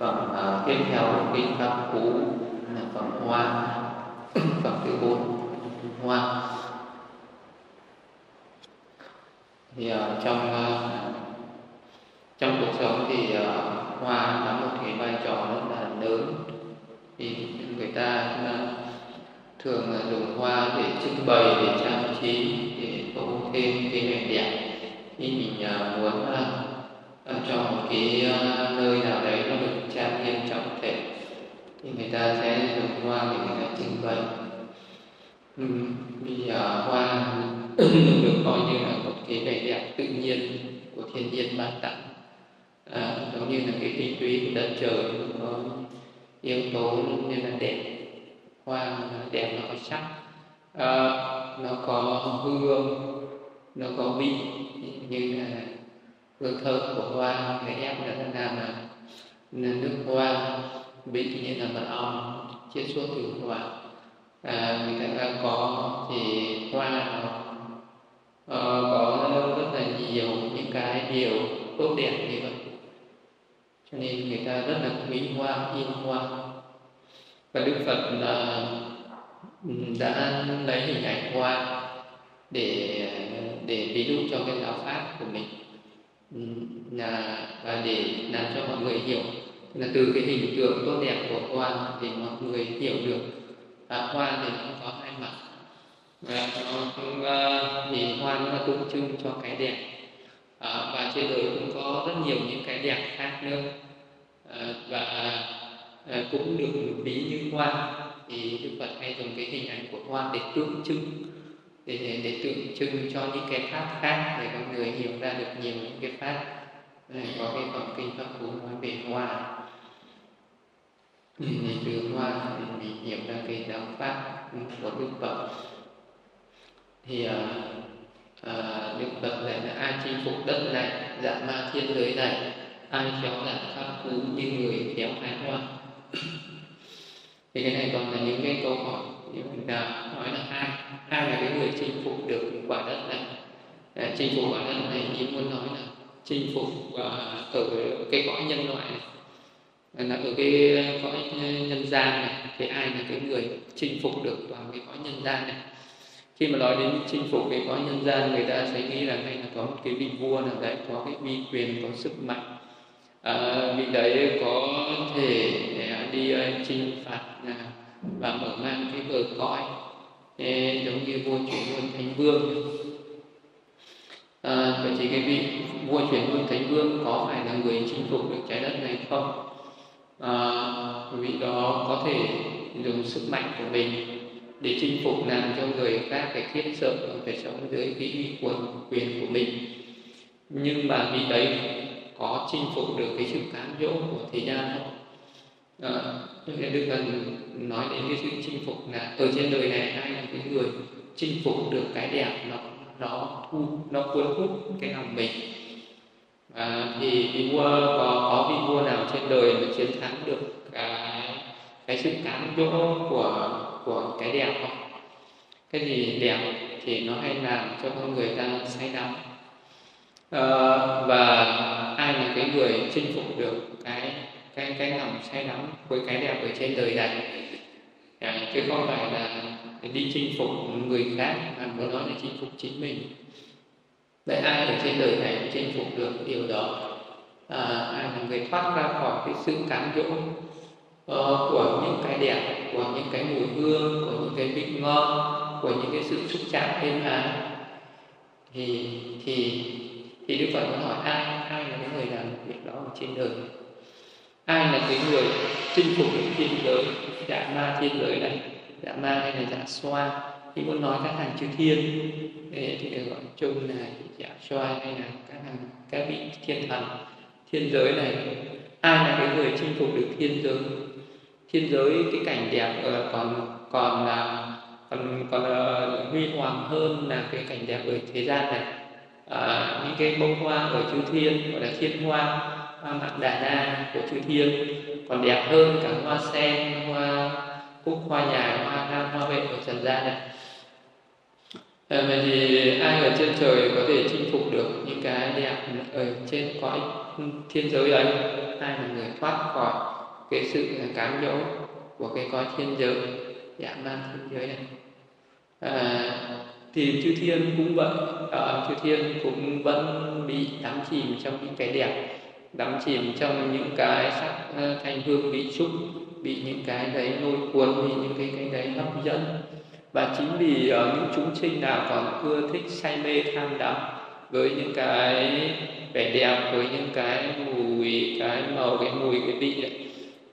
phẩm uh, tiếp theo kinh pháp cú là phẩm hoa. Phẩm thứ bốn hoa. Thì uh, trong uh, trong cuộc sống thì uh, hoa đóng một cái vai trò rất là lớn. Thì người ta uh, thường uh, dùng hoa để trưng bày để trang trí để tô thêm cái vẻ đẹp. Khi mình uh, muốn uh, cho một cái ờ, nơi nào đấy nó được trang nghiêm trọng thể thì người ta sẽ dùng hoa để người ta trình bày. Ừ, vì uh, hoa được coi như là một cái vẻ đẹp tự nhiên của thiên nhiên ban tặng. À, giống như là cái tinh túy của đất trời nó có yếu tố như là đẹp. Hoa đẹp nó có sắc à, nó có hương nó có vị như là hương thơm của hoa người ép là làm là nước hoa bị như là mật ong chiết xuất từ hoa. À, người ta có thì hoa nó uh, ờ, có rất là nhiều những cái điều tốt đẹp như vậy. Cho nên người ta rất là quý hoa yêu hoa. Và đức phật là đã lấy hình ảnh hoa để để ví dụ cho cái giáo pháp của mình là và để làm cho mọi người hiểu. Là từ cái hình tượng tốt đẹp của hoa thì mọi người hiểu được. À, hoa thì nó có hai mặt. Và nó thì hoa nó là tượng trưng cho cái đẹp. À, và trên đời cũng có rất nhiều những cái đẹp khác nữa. À, và à, cũng được ví như hoa thì đức phật hay dùng cái hình ảnh của hoa để tượng trưng để, để, để tượng trưng cho những cái pháp khác để con người hiểu ra được nhiều những cái pháp này có cái phẩm kinh pháp cú nói về hoa. Thì từ hoa thì mình hiểu ra cái giáo pháp của đức phật. Thì uh, uh, đức phật dạy là ai chinh phục đất này dạ ma thiên giới này. Ai khéo đạt pháp cú như người khéo hái hoa. Thì cái này còn là những cái câu hỏi như mình đã nói là ai ai là cái người chinh phục được quả đất này. À, chinh phục quả đất này ý muốn nói là chinh phục uh, ở cái cõi nhân loại này. Là ở cái cõi nhân gian này thì ai là cái người chinh phục được toàn cái cõi nhân gian này? Khi mà nói đến chinh phục cái cõi nhân gian người ta sẽ nghĩ là ngay là có một cái vị vua nào đấy có cái uy quyền có sức mạnh. À, vị đấy có thể à, đi uh, chinh phạt uh, và mở mang cái bờ cõi Ê, giống như vua chuyển luân thánh vương. À, vậy thì cái vị vua chuyển luân thánh vương có phải là người chinh phục được trái đất này không? À, vị đó có thể dùng sức mạnh của mình để chinh phục làm cho người khác phải khiếp sợ và phải sống dưới cái uy quyền quyền của mình. Nhưng mà vị đấy có chinh phục được cái sự cám dỗ của thế gian không? À, Đức thần nói đến cái sự chinh phục là ở trên đời này ai là cái người chinh phục được cái đẹp nó nó thu nó cuốn hút cái lòng mình? À, thì vị vua có có vị vua nào trên đời mà chiến thắng được cái cái sự cám dỗ của của cái đẹp không? Cái gì đẹp thì nó hay làm cho con người ta say đắm. À, và ai là cái người chinh phục được cái cái cái lòng say đắm với cái đẹp ở trên đời này. À, chứ không phải là đi chinh phục người khác mà muốn nói là chinh phục chính mình. Vậy ai ở trên đời này chinh phục được điều đó? À, ai là người thoát ra khỏi cái sự cám dỗ uh, của những cái đẹp của những cái mùi hương của những cái vị ngon của những cái sự xúc chạm êm ái thì thì thì đức phật muốn hỏi ai ai là cái người làm việc đó ở trên đời? Ai là cái người chinh phục được thiên giới dạ ma thiên giới này? Dạ ma hay là dạ xoa? Khi muốn nói các hàng chư thiên thì được gọi chung là dạ xoa hay là các hàng các vị thiên thần. Thiên giới này ai là cái người chinh phục được thiên giới? Thiên giới cái cảnh đẹp uh, còn còn là còn còn ờ, huy hoàng hơn là cái cảnh đẹp ở thế gian này. À, những cái bông hoa ở chư thiên gọi là thiên hoa hoa mặt đà na của chư thiên còn đẹp hơn cả hoa sen hoa cúc hoa nhài hoa nam hoa vệ của trần gian này. À, vậy thì ai ở trên trời có thể chinh phục được những cái đẹp ở trên cõi thiên giới ấy? Ai là người thoát khỏi cái sự cám dỗ của cái cõi thiên giới dạ man thiên giới này? À, thì chư thiên cũng vậy à, chư thiên cũng vẫn bị đắm chìm trong những cái đẹp đắm chìm trong những cái sắc ờ, thanh hương bị xúc bị những cái đấy lôi cuốn bị những cái cái đấy hấp dẫn. Và chính vì uh, những chúng sinh nào còn ưa thích say mê tham đắm với những cái vẻ đẹp với những cái mùi cái màu cái mùi cái vị đấy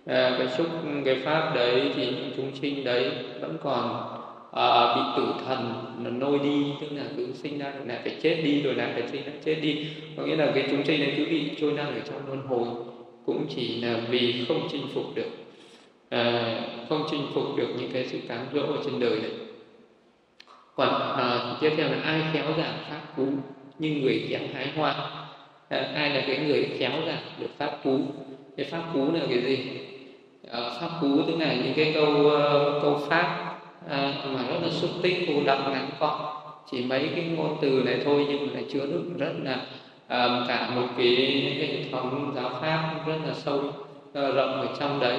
à, ờ, cái xúc cái pháp đấy thì những chúng sinh đấy vẫn còn à, bị tử thần nó nôi đi tức là cứ sinh ra rồi lại phải chết đi rồi lại phải sinh ra chết đi. Có nghĩa là cái chúng sinh này cứ bị trôi năng ở trong luân hồi cũng chỉ là vì không chinh phục được à, không chinh phục được những cái sự cám dỗ ở trên đời này còn à, tiếp theo là ai khéo giảng pháp cú? Như người khéo hái hoa. À, ai là cái người khéo giảng được pháp cú? Cái pháp cú là cái gì? À, pháp cú tức là những cái câu uh, câu pháp à, mà rất là xúc tích cô đặc ngắn gọn. Chỉ mấy cái ngôn từ này thôi nhưng mà lại chứa đựng rất là à, cả một cái hệ thống giáo pháp rất là sâu à, rộng ở trong đấy.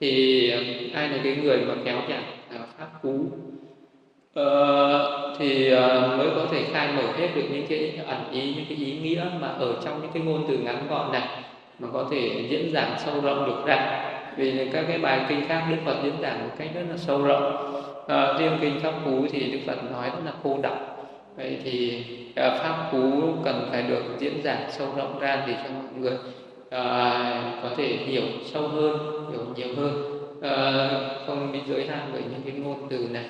Thì à, ai là cái người mà kéo giảng giáo pháp cú à, ờ, thì à, mới có thể khai mở hết được những cái ẩn ý những cái ý nghĩa mà ở trong những cái ngôn từ ngắn gọn này mà có thể diễn giảng sâu rộng được ra vì các cái bài kinh khác Đức Phật diễn giảng một cách rất là sâu rộng. À, riêng kinh pháp cú thì Đức Phật nói rất là cô đọc vậy thì à, pháp cú cần phải được diễn giảng sâu rộng ra để cho mọi người à, có thể hiểu sâu hơn hiểu nhiều hơn. À, không bị giới hạn bởi những cái ngôn từ này.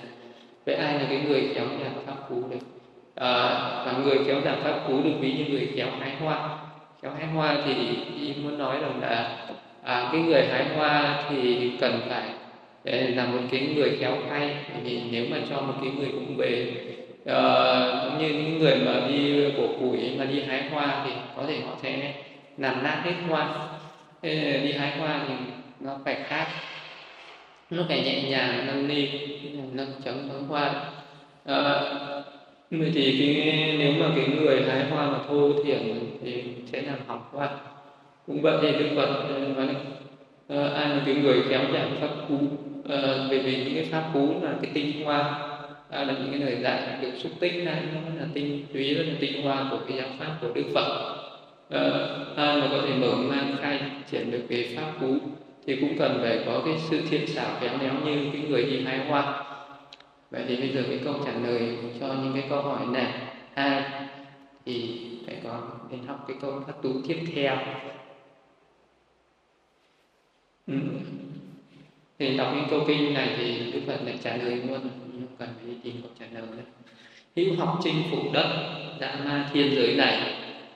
Vậy ai là cái người kéo giảng pháp cú được? À, và người kéo giảng pháp cú được ví như người kéo hái hoa. Kéo hái hoa thì ý muốn nói rằng là à, cái người hái hoa thì cần phải là một cái người khéo tay. Vì nếu mà cho một cái người cũng về uh, ờ, như những người mà đi cổ củi mà đi hái hoa thì có thể họ sẽ làm nát hết hoa. Thế đi hái hoa thì nó phải khác nó phải nhẹ nhàng nâng ni nâng chấm bóng hoa. À, thì cái nếu mà cái người hái hoa mà thô thiển thì sẽ làm hỏng hoa cũng vậy thì đức phật ờ, nói ờ, ai là cái người khéo giảng pháp cú ờ, về về những cái pháp cú là cái tinh hoa à, là những cái lời dạy được xúc tích này nó là tinh túy rất là tinh hoa của cái giáo pháp của đức phật. À, ai mà có thể mở mang khai triển được cái pháp cú thì cũng cần phải có cái sự thiện xảo khéo léo như cái người đi hái hoa. Vậy thì bây giờ cái câu trả lời cho những cái câu hỏi này ai thì phải có đến học cái câu phát tú tiếp theo ừ. thì đọc những câu kinh này thì đức phật lại trả lời luôn không cần phải đi tìm câu trả lời nữa hữu học chinh phục đất dã ma thiên giới này.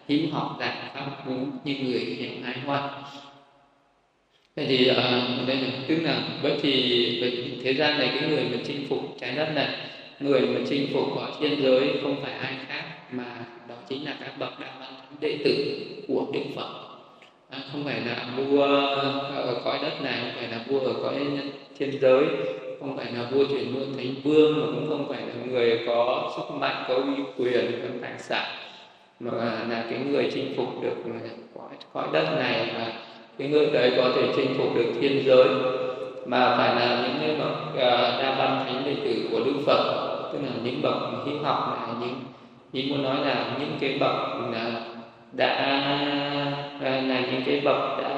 Hữu học giảng pháp ngũ như người hiểu hái hoa. Vậy thì uh, đây là tức là vậy thì vậy thế gian này cái người mà chinh phục trái đất này người mà chinh phục ở thiên giới không phải ai khác mà đó chính là các bậc đạo văn đệ tử của đức phật à, không phải là vua à, ở cõi đất này không phải là vua ở cõi thiên giới. Không phải là vua chuyển luân thánh vương mà cũng không phải là người có sức mạnh có uy quyền có tài sản mà là cái người chinh phục được à, cõi, cõi đất này. Và cái người đấy có thể chinh phục được thiên giới mà phải là những cái bậc uh, đa văn thánh đệ tử của đức phật tức là những bậc hiếu học là những ý muốn nói là những cái bậc là đã là những cái bậc đã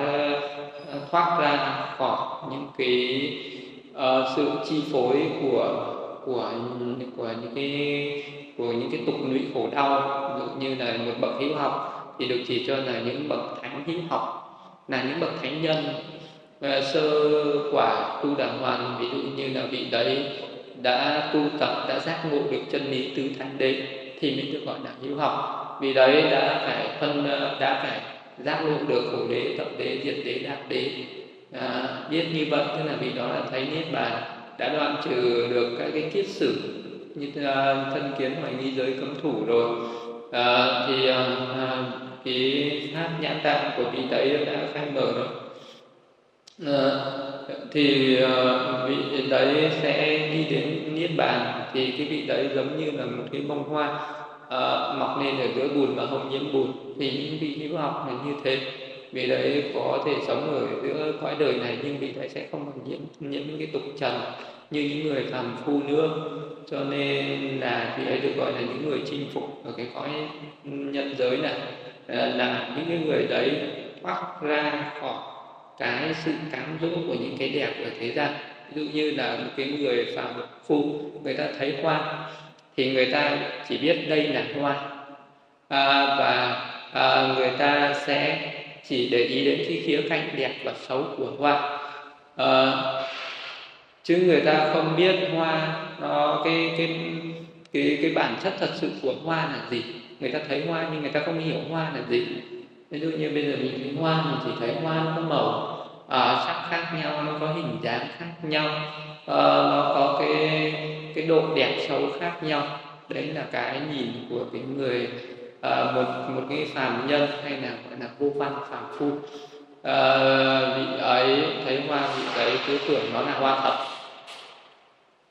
ờ, thoát ra khỏi những cái uh, sự chi phối của của của những cái của những cái tục lụy khổ đau. Ví dụ như là một bậc hiếu học thì được chỉ cho là những bậc thánh hiếu học là những bậc thánh nhân. Và sơ quả tu đà hoàn ví dụ như là vị đấy đã tu tập đã giác ngộ được chân lý tứ thánh đế thì mới được gọi là hiếu học. Vì đấy đã phải phân đã phải giác ngộ được khổ đế tập đế diệt đế đạt đế. À, biết như vậy tức là vì đó là thấy niết bàn đã đoạn trừ được các cái kiết sử như à, thân kiến hoài nghi giới cấm thủ rồi. À, thì à, à, cái pháp nhãn tạng của vị đấy đã khai mở rồi. À, thì à, vị đấy sẽ đi đến niết bàn thì cái vị đấy giống như là một cái bông hoa à, mọc lên ở giữa bùn và không nhiễm bùn thì những vị hữu học là như thế. Vì đấy có thể sống ở giữa cõi đời này nhưng vị đấy sẽ không còn nhiễm những cái tục trần như những người phàm phu nữa. Cho nên là vị ấy được gọi là những người chinh phục ở cái cõi nhân giới này. Ờ, là những cái người đấy thoát ra khỏi cái sự cám dỗ của những cái đẹp ở thế gian. Ví dụ như là một cái người phàm phu người ta thấy hoa thì người ta chỉ biết đây là hoa. À, và à, người ta sẽ chỉ để ý đến cái khía cạnh đẹp và xấu của hoa. À, chứ người ta không biết hoa nó cái cái cái cái bản chất thật sự của hoa là gì. Người ta thấy hoa nhưng người ta không hiểu hoa là gì. Ví dụ như bây giờ mình thấy hoa mình chỉ thấy hoa nó có màu à, sắc khác nhau nó có hình dáng khác nhau à, nó có cái cái độ đẹp xấu khác nhau. Đấy là cái nhìn của cái người Ờ, một một cái phàm nhân hay là gọi là vô văn phàm phu. À, vị ấy thấy hoa vị ấy cứ tưởng nó là hoa thật.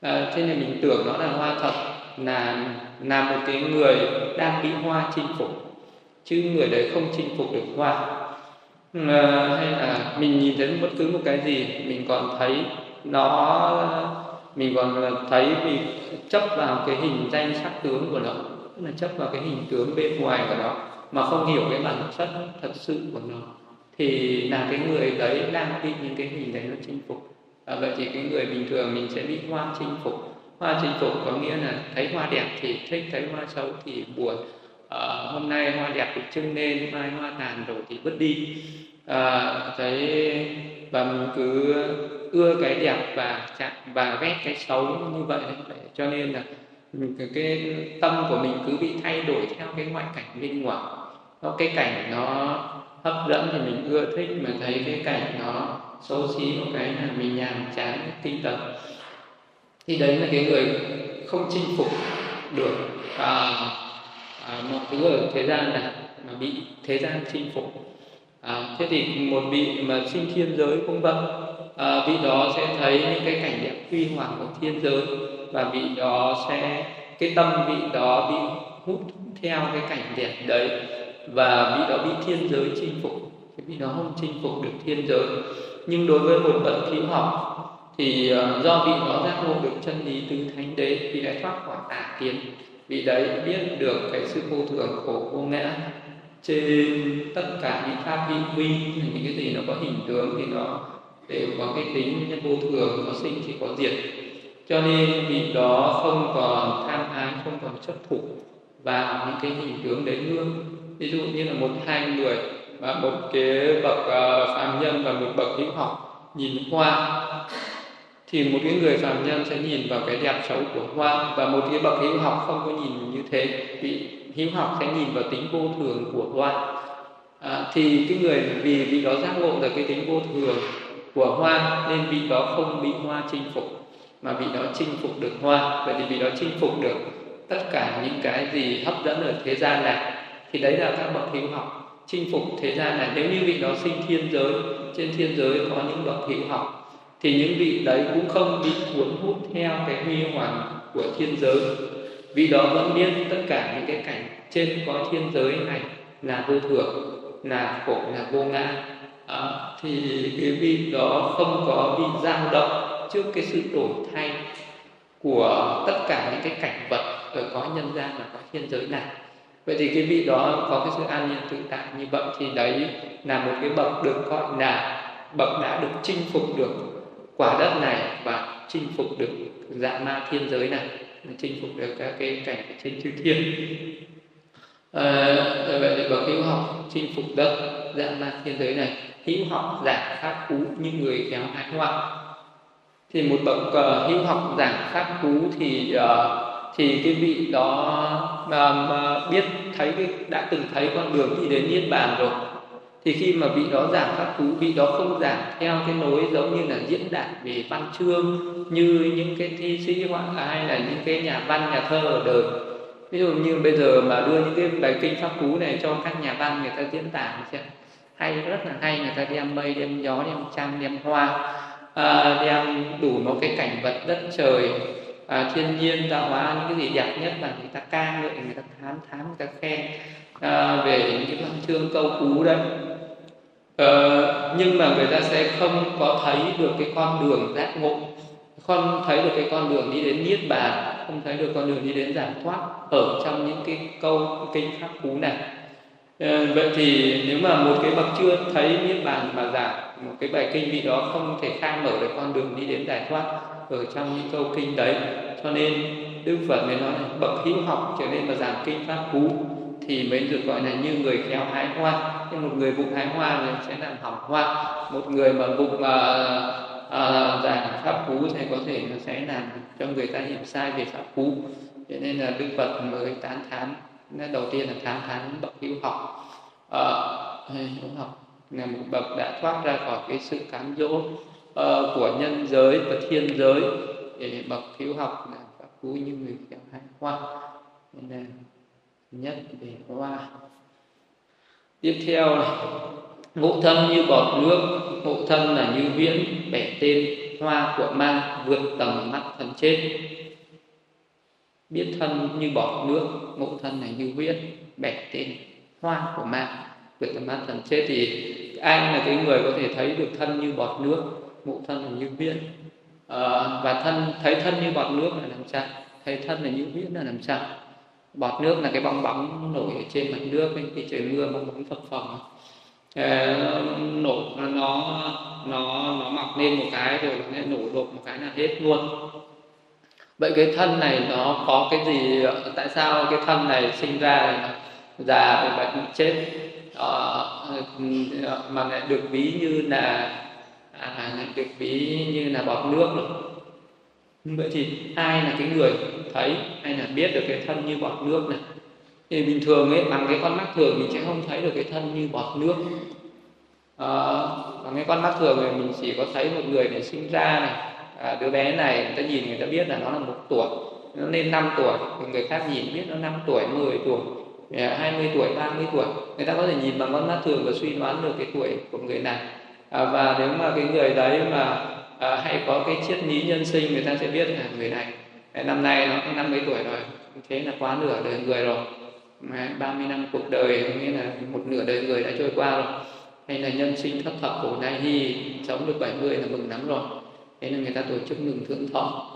À, thế nên mình tưởng nó là hoa thật là là một cái người đang bị hoa chinh phục. Chứ người đấy không chinh phục được hoa. À, hay là mình nhìn thấy bất cứ một cái gì mình còn thấy nó mình còn thấy vì chấp vào cái hình danh sắc tướng của nó tức là chấp vào cái hình tướng bên ngoài của nó mà không hiểu cái bản chất thật sự của nó thì là cái người đấy đang bị những cái hình đấy nó chinh phục. À, vậy thì cái người bình thường mình sẽ bị hoa chinh phục. Hoa chinh phục có nghĩa là thấy hoa đẹp thì thích thấy hoa xấu thì buồn. À, hôm nay hoa đẹp được trưng lên mai hoa tàn rồi thì vứt đi. À, thấy và mình cứ ưa cái đẹp và chạm và ghét cái xấu như vậy. Đấy cho nên là cái, cái tâm của mình cứ bị thay đổi theo cái ngoại cảnh bên ngoài nó cái cảnh nó hấp dẫn thì mình ưa thích mà thấy cái cảnh nó xấu xí một cái là mình nhàm chán kinh tật thì đấy là cái người không chinh phục được à, à, mọi thứ ở thế gian này mà bị thế gian chinh phục. À, thế thì một vị mà sinh thiên giới cũng vậy. À, vị đó sẽ thấy những cái cảnh đẹp huy hoàng của thiên giới và vị đó sẽ, cái tâm vị đó bị hút theo cái cảnh đẹp đấy, và vị đó bị thiên giới chinh phục. Thì vị đó không chinh phục được thiên giới. Nhưng đối với một bậc hữu học, thì ờ, do vị đó giác ngộ được chân lý tứ thánh đế vị đã thoát khỏi tà kiến. Vị đấy biết được cái sự vô thường khổ vô ngã trên tất cả những pháp vi quy, những cái gì nó có hình tướng thì nó đều có cái tính vô thường có sinh thì có diệt cho nên vị đó không còn tham ái không còn chấp thủ vào những cái hình tướng đấy nữa. Ví dụ như là một hai người và một cái bậc uh, phàm nhân và một bậc hữu học nhìn hoa thì một cái người phàm nhân sẽ nhìn vào cái đẹp xấu của hoa và một cái bậc hữu học không có nhìn như thế. Vị hữu học sẽ nhìn vào tính vô thường của hoa. À, thì cái người vì vị đó giác ngộ được cái tính vô thường của hoa nên vị đó không bị hoa chinh phục mà vị đó chinh phục được hoa. Vậy thì vị đó chinh phục được tất cả những cái gì hấp dẫn ở thế gian này thì đấy là các bậc hữu học. Chinh phục thế gian này nếu như vị đó sinh thiên giới trên thiên giới có những bậc hữu học thì những vị đấy cũng không bị cuốn hút theo cái huy hoàng của thiên giới. Vị đó vẫn biết tất cả những cái cảnh trên có thiên giới này là vô thường là khổ là vô ngã. À, thì cái vị đó không có bị dao động trước cái sự đổi thay của tất cả những cái cảnh vật ở có nhân gian và có thiên giới này. Vậy thì cái vị đó có cái sự an nhiên tự tại như vậy thì đấy là một cái bậc được gọi là bậc đã được chinh phục được quả đất này và chinh phục được dạ ma thiên giới này chinh phục được các cái cảnh trên chư thiên. À, vậy thì bậc hữu học chinh phục đất dạ ma thiên giới này hữu học giả pháp cú như người khéo hái hoa thì một bậc uh, hữu học giảng pháp cú thì uh, thì cái vị đó mà, mà biết thấy cái đã từng thấy con đường đi đến niết bàn rồi. Thì khi mà vị đó giảng pháp cú vị đó không giảng theo cái nối giống như là diễn đạt về văn chương như những cái thi sĩ hoặc hay là những cái nhà văn nhà thơ ở đời. Ví dụ như bây giờ mà đưa những cái bài kinh pháp cú này cho các nhà văn người ta diễn tả xem hay rất là hay. Người ta đem mây đem gió đem trăng đem hoa à, đem đủ một cái cảnh vật đất trời à, thiên nhiên tạo hóa những cái gì đẹp nhất là người ta ca ngợi người ta thán thán người ta khen à, về những cái văn chương câu cú đấy à, ờ, nhưng mà người ta sẽ không có thấy được cái con đường giác ngộ không thấy được cái con đường đi đến niết bàn không thấy được con đường đi đến giải thoát ở trong những cái câu kinh pháp cú này. À, vậy thì nếu mà một cái bậc chưa thấy niết bàn mà giảng một cái bài kinh vị đó không thể khai mở được con đường đi đến giải thoát ở trong những câu kinh đấy. Cho nên đức phật mới nói bậc hữu học trở nên mà giảng kinh pháp cú thì mới được gọi là như người khéo hái hoa. Nhưng một người vụng hái hoa thì sẽ làm hỏng hoa. Một người mà vụng uh, à, uh, à, giảng pháp cú thì có thể nó sẽ làm cho người ta hiểu sai về pháp cú. Cho nên là đức phật mới tán thán đầu tiên là tán thán bậc hữu học. Uh, hữu học là một bậc đã thoát ra khỏi cái sự cám dỗ uh, của nhân giới và thiên giới. Để bậc thiếu học là các cú như người khéo hai hoa. Nên là nhất về hoa. Tiếp theo này ngộ thân như bọt nước. Ngộ thân là như viễn bẻ tên hoa của ma vượt tầm mắt thần chết. Biết thân như bọt nước ngộ thân là như viễn bẻ tên hoa của ma vượt tầm mát thần chết thì ai là cái người có thể thấy được thân như bọt nước ngũ thân là như viễn à, ờ, và thân thấy thân như bọt nước là làm sao? Thấy thân là như viễn là làm sao? Bọt nước là cái bong bóng nổi ở trên mặt nước bên khi trời mưa bong bóng phập phồng ờ, nổ nó nó nó mọc lên một cái rồi nó nổ đột một cái là hết luôn. Vậy cái thân này nó có cái gì tại sao cái thân này sinh ra già về bệnh chết? Uh, mà lại được ví như là à, được ví như là bọt nước rồi. Vậy thì ai là cái người thấy hay là biết được cái thân như bọt nước này? Thì bình thường ấy bằng cái con mắt thường mình sẽ không thấy được cái thân như bọt nước. À, bằng cái con mắt thường thì mình chỉ có thấy một người để sinh ra này. À, đứa bé này người ta nhìn người ta biết là nó là một tuổi nó lên 5 tuổi. Người khác nhìn biết nó 5 tuổi 10 tuổi. Dạ, 20 tuổi 30 tuổi. Người ta có thể nhìn bằng con mắt thường và suy đoán được cái tuổi của người này. À, và nếu mà cái người đấy mà à, hay có cái triết lý nhân sinh người ta sẽ biết là người này à, năm nay nó năm mấy tuổi rồi thế là quá nửa đời người rồi. Ba 30 năm cuộc đời nghĩa là một nửa đời người đã trôi qua rồi. Hay là nhân sinh thất thập cổ nai hy sống được 70 là mừng lắm rồi. Thế nên người ta tổ chức mừng thượng thọ.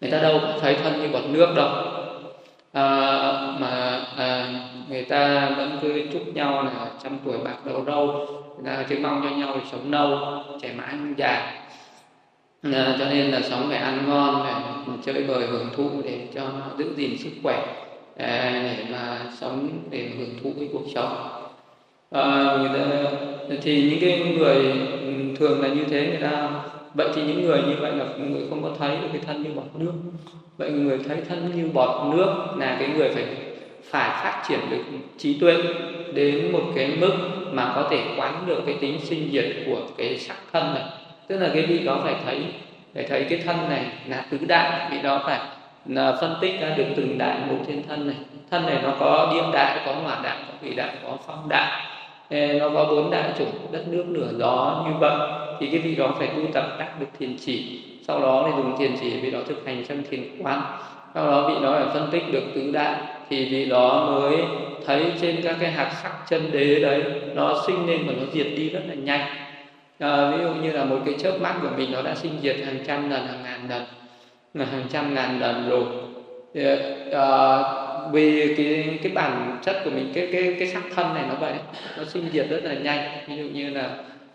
Người ta đâu có thấy thân như bọt nước đâu à, mà à, người ta vẫn cứ chúc nhau là trăm tuổi bạc đầu râu người ta cứ mong cho nhau sống lâu trẻ mãi không già. À, cho nên là sống phải ăn ngon phải chơi bời hưởng thụ để cho giữ gìn sức khỏe à, để mà sống để hưởng thụ cái cuộc sống. À, người ta, thì những cái người thường là như thế người ta vậy thì những người như vậy là người không có thấy được cái thân như bọt nước. Vậy người thấy thân như bọt nước là cái người phải phải phát triển được trí tuệ đến một cái mức mà có thể quán được cái tính sinh diệt của cái sắc thân này. Tức là cái vị đó phải thấy phải thấy cái thân này là tứ đại, vị đó phải là phân tích ra được từng đại một trên thân này. Thân này nó có điên đại, có hỏa đại, có thủy đại, có phong đại nó có bốn đại chủng đất nước lửa gió như vậy. Thì cái vị đó phải tu tập đắc được thiền chỉ. Sau đó thì dùng thiền chỉ vị đó thực hành trong thiền quán. Sau đó vị đó phải phân tích được tứ đại. Thì vị đó mới thấy trên các cái hạt sắc chân đế đấy nó sinh lên và nó diệt đi rất là nhanh. À, ví dụ như là một cái chớp mắt của mình nó đã sinh diệt hàng trăm lần hàng ngàn lần hàng trăm ngàn lần rồi. Thì, à, vì cái cái bản chất của mình cái cái cái sắc thân này nó vậy nó sinh diệt rất là nhanh. Ví dụ như là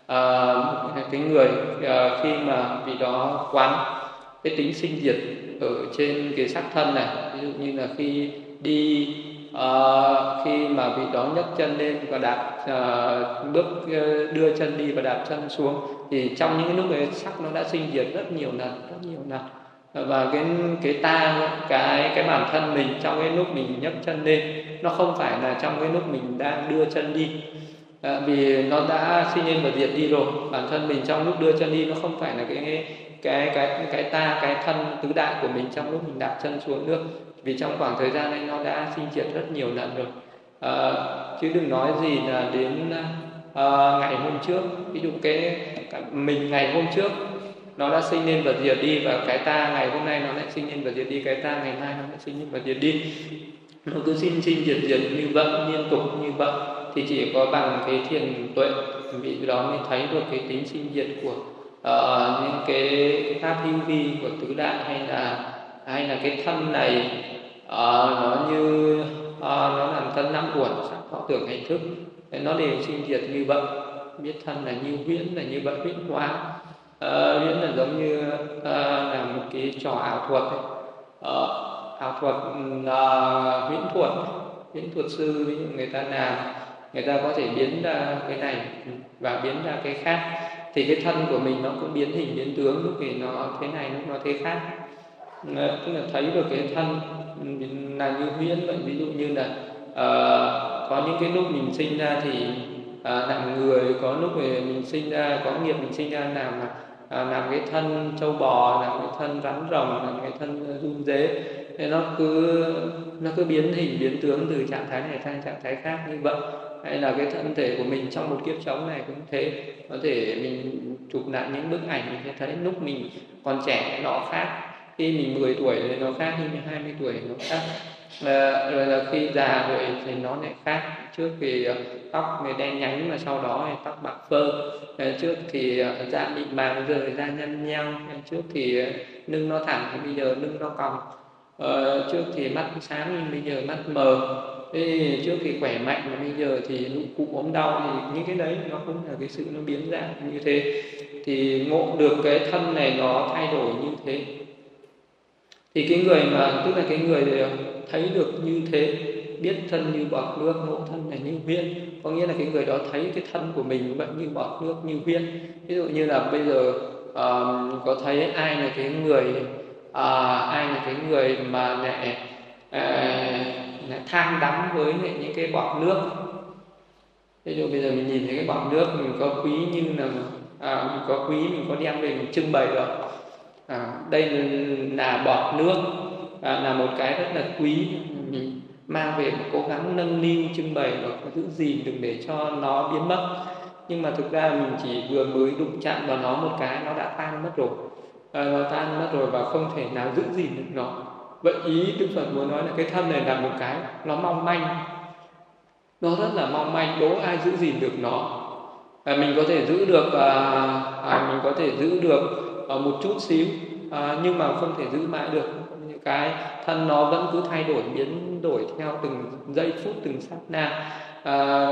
uh, cái người uh, khi mà vì đó quán cái tính sinh diệt ở trên cái sắc thân này ví dụ như là khi đi uh, khi mà vị đó nhấc chân lên và đạp uh, bước uh, đưa chân đi và đạp chân xuống thì trong những lúc ấy sắc nó đã sinh diệt rất nhiều lần rất nhiều lần và cái cái ta cái cái bản thân mình trong cái lúc mình nhấc chân lên nó không phải là trong cái lúc mình đang đưa chân đi. À, vì nó đã sinh lên và diệt đi rồi bản thân mình trong lúc đưa chân đi nó không phải là cái cái cái cái ta cái thân tứ đại của mình trong lúc mình đạp chân xuống nước. Vì trong khoảng thời gian này nó đã sinh diệt rất nhiều lần rồi. À, chứ đừng nói gì là đến à, ngày hôm trước. Ví dụ cái mình ngày hôm trước nó đã sinh lên và diệt đi và cái ta ngày hôm nay nó lại sinh lên và diệt đi cái ta ngày mai nó lại sinh lên và diệt đi. Nó cứ sinh sinh diệt diệt như vậy liên tục như vậy thì chỉ có bằng cái thiền tuệ vị đó mới thấy được cái tính sinh diệt của uh, những cái pháp hữu vi của tứ đại hay là hay là cái thân này. Uh, nó như uh, nó làm thân năm uẩn sắc thọ tưởng hành thức. Nó đều sinh diệt như vậy. Biết thân là như huyễn là như vậy huyễn hóa uh, là giống như uh, là một cái trò ảo thuật ấy. Uh, ảo thuật uh, huyễn thuật huyễn thuật sư ví dụ người ta làm người ta có thể biến ra cái này và biến ra cái khác. Thì cái thân của mình nó cũng biến hình biến tướng lúc thì nó thế này lúc nó thế khác. Tức là thấy được cái thân là như huyễn vậy. Ví dụ như là uh, có những cái lúc mình sinh ra thì uh, làm người có lúc mình sinh ra có nghiệp mình sinh ra làm à, làm cái thân trâu bò làm cái thân rắn rồng làm cái thân ờ, run dế. Nên nó cứ nó cứ biến hình biến tướng từ trạng thái này sang trạng thái khác như vậy. Hay là cái thân thể của mình trong một kiếp sống này cũng thế. Có thể mình chụp lại những bức ảnh mình sẽ thấy lúc mình còn trẻ nó khác. Khi mình 10 tuổi thì nó khác khi mình 20 tuổi nó khác à, rồi là khi già rồi thì nó lại khác. Trước thì ờ, tóc người đen nhánh mà sau đó thì tóc bạc phơ. À, trước thì da mịn màng giờ da nhăn nheo. Trước thì lưng nó thẳng thì bây giờ lưng nó còng. À, trước thì mắt sáng nhưng bây giờ mắt mờ. Thế trước thì khỏe mạnh mà bây giờ thì nụ cụ ốm đau thì những cái đấy nó cũng là cái sự nó biến dạng như thế. Thì ngộ được cái thân này nó thay đổi như thế thì cái người mà tức là cái người thấy được như thế biết thân như bọt nước ngộ thân này như huyên có nghĩa là cái người đó thấy cái thân của mình vậy như bọt nước như huyên ví dụ như là bây giờ uh, có thấy ai là cái người uh, ai là cái người mà lại uh, tham đắm với những cái bọt nước? Ví dụ bây giờ mình nhìn thấy cái bọt nước mình có quý như là à, mình có quý mình có đem về mình trưng bày rồi đây là bọt nước à, là một cái rất là quý. Mình mang về cố gắng nâng niu trưng bày và giữ gìn đừng để cho nó biến mất. Nhưng mà thực ra mình chỉ vừa mới đụng chạm vào nó một cái nó đã tan mất rồi. À, nó tan mất rồi và không thể nào giữ gìn được nó. Vậy ý đức phật muốn nói là cái thân này là một cái nó mong manh. Nó rất là mong manh đố ai giữ gìn được nó. À, mình có thể giữ được à, à, mình có thể giữ được à, một chút xíu à, nhưng mà không thể giữ mãi được. Những cái thân nó vẫn cứ thay đổi biến đổi theo từng giây phút từng sát na. À,